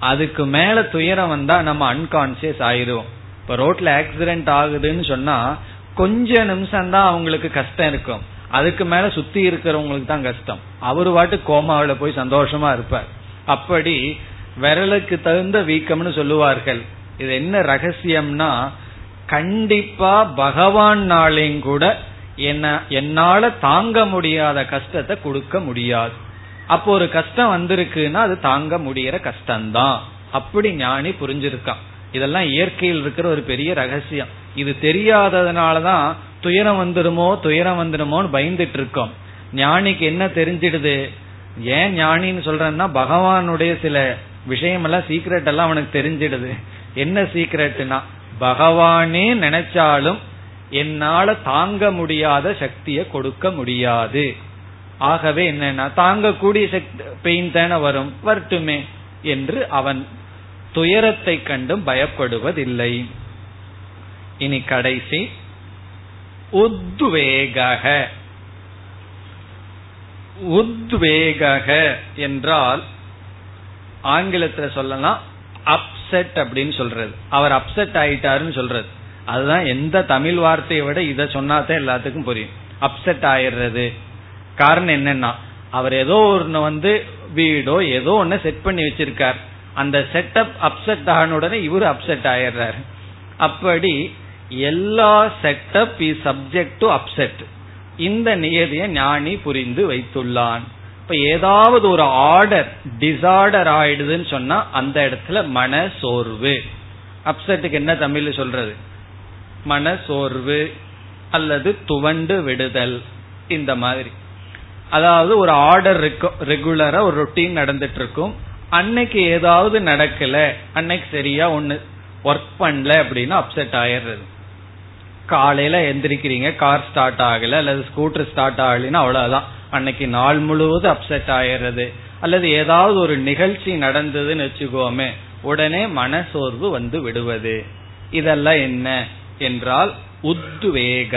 A: அதுக்கு மேல துயரம் வந்தா நம்ம அன்கான்சியஸ் ஆயிரும் இப்ப ரோட்ல ஆக்சிடென்ட் ஆகுதுன்னு சொன்னா கொஞ்ச நிமிஷம் தான் அவங்களுக்கு கஷ்டம் இருக்கும். அதுக்கு மேல சுத்தி இருக்கிறவங்களுக்கு தான் கஷ்டம். அவரு வாட்டு கோமாவில போய் சந்தோஷமா இருப்பார். அப்படி விரலுக்கு தகுந்த வீக்கம்னு சொல்லுவார்கள். இது என்ன ரகசியம்னா கண்டிப்பா பகவான்னாலையும் கூட என்ன என்னால தாங்க முடியாத கஷ்டத்தை கொடுக்க முடியாது. அப்போ ஒரு கஷ்டம் வந்திருக்குன்னா அது தாங்க முடியற கஷ்டம்தான். அப்படி ஞானி புரிஞ்சிருக்கான் இதெல்லாம் இயற்கையில் இருக்கிற ஒரு பெரிய ரகசியம். இது தெரியாததுனாலதான் துயரம் வந்துடுமோ துயரம் வந்துடுமோன்னு பயந்துட்டு இருக்கோம் ஞானிக்கு என்ன தெரிஞ்சிடுது? ஏன் ஞானின்னு சொல்றேன்னா பகவானுடைய சில விஷயம் எல்லாம் சீக்ரெட் எல்லாம் அவனுக்கு தெரிஞ்சிடுது. என்ன சீக்ரெட்னா பகவானே நினைச்சாலும் என்னால தாங்க முடியாத சக்தியை கொடுக்க முடியாது. ஆகவே என்னன்னா தாங்கக்கூடிய சக்தி பெயின் தானே வரும் வரட்டுமே என்று அவன் துயரத்தை கண்டும் பயப்படுவதில்லை. இனி கடைசி உத்வேக உத்வேக என்றால் ஆங்கிலத்தில் சொல்லலாம் அப்செட் அப்படின்னு சொல்றது. அவர் அப்செட் ஆயிட்டாருன்னு சொல்றது. அதுதான் எந்த தமிழ் வார்த்தையை விட இதை சொன்னாதான் எல்லாத்துக்கும் புரியும். அப்செட் ஆயிடுறது. காரணம் என்னன்னா அவர் ஏதோ ஒன்னு வந்து வீடோ ஏதோ ஒன்னு செட் பண்ணி வச்சிருக்கார். அந்த செட்டப் அப்செட் ஆன உடனே இவரு அப்செட் ஆயிடுறாரு. அப்படி எல்லா setup is subject to upset இந்த நியதியை ஞானி புரிந்து வைத்துள்ளான். இப்ப ஏதாவது ஒரு ஆர்டர் டிசார்டர் ஆயிடுதுன்னு சொன்னா அந்த இடத்துல மன சோர்வு. அப்செட்டுக்கு என்ன தமிழ் சொல்றது? மன சோர்வு அல்லது துவண்டு விடுதல். இந்த மாதிரி. அதாவது ஒரு ஆர்டர் இருக்கும் ரெகுலரா ஒரு ரொட்டீன் நடந்துட்டு இருக்கும் அன்னைக்கு ஏதாவது நடக்கல அன்னைக்கு சரியா ஒண்ணு ஒர்க் பண்ணல அப்படின்னா அப்செட் ஆயிடுறது. காலையில எந்திரிக்கிறீங்க கார் ஸ்டார்ட் ஆகல அல்லது ஸ்கூட்டர் ஸ்டார்ட் ஆகலைன்னா அவ்வளவுதான். அன்னைக்கு நாள் முழுவதும் அப்செட் ஆயிடுறது. அல்லது ஏதாவது ஒரு நிகழ்ச்சி நடந்ததுன்னு வச்சுக்கோமே உடனே மனசோர்வு வந்து விடுவது. இதெல்லாம் என்ன? என்றால் உத்வேக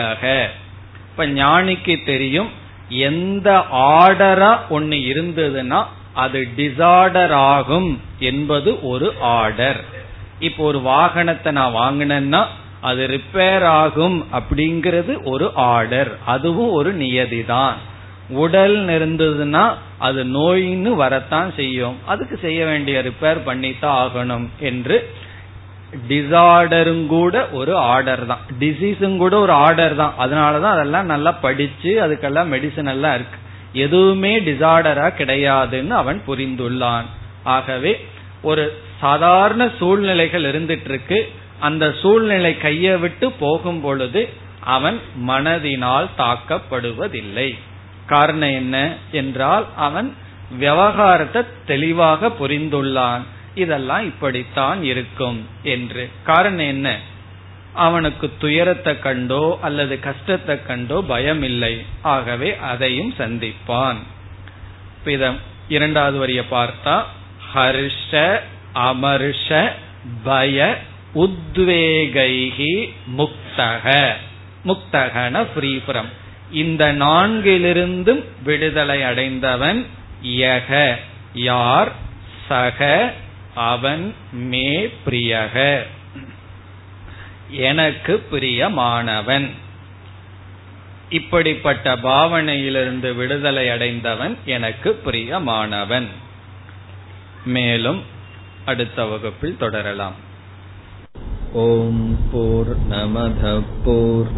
A: இப்ப ஞானிக்கு தெரியும் எந்த ஆர்டரா ஒன்னு இருந்ததுன்னா அது டிசார்டர் ஆகும் என்பது ஒரு ஆர்டர். இப்போ ஒரு வாகனத்தை நான் வாங்கினேன்னா அது ரிப்பேர் ஆகும் அப்படிங்கிறது ஒரு ஆர்டர். அதுவும் ஒரு நியதி தான் உடல் இருந்ததுன்னா அது நோயின்னு வரத்தான் செய்யும். அதுக்கு செய்ய வேண்டிய ரிப்பேர் பண்ணித்தான் ஆகணும் என்று டிசார்டரும் கூட ஒரு ஆர்டர் தான். டிசீஸும் கூட ஒரு ஆர்டர் தான். அதனாலதான் அதெல்லாம் நல்லா படிச்சு அதுக்கெல்லாம் மெடிசன் எல்லாம் இருக்கு. எதுவுமே டிசார்டரா கிடையாதுன்னு அவன் புரிந்துள்ளான். ஆகவே ஒரு சாதாரண சூழ்நிலைகள் இருந்துட்டு இருக்கு அந்த சூழ்நிலை கையை விட்டு போகும் பொழுது அவன் மனதினால் தாக்கப்படுவதில்லை. காரணம் என்ன என்றால் அவன் விவகாரத்தை தெளிவாக புரிந்துள்ளான். இதெல்லாம் இப்படித்தான் இருக்கும் என்று. காரணம் என்ன? அவனுக்கு துயரத்தை கண்டோ அல்லது கஷ்டத்தை கண்டோ பயம் இல்லை ஆகவே அதையும் சந்திப்பான். இரண்டாவது வரிய பார்த்தா ஹர்ஷ அமர்ஷ பய உத்வேகைகி முக்தக. முக்தகன ஃப்ரீஃப்ரம் இந்த நான்கிலிருந்தும் விடுதலை அடைந்தவன் யக. யார்? சக. அவன் மே பிரியக. எனக்கு பிரியமானவன். இப்படிப்பட்ட பாவனையிலிருந்து விடுதலை அடைந்தவன் எனக்கு பிரியமானவன். மேலும் அடுத்த வகுப்பில் தொடரலாம். ஓம் போர் நமத போர்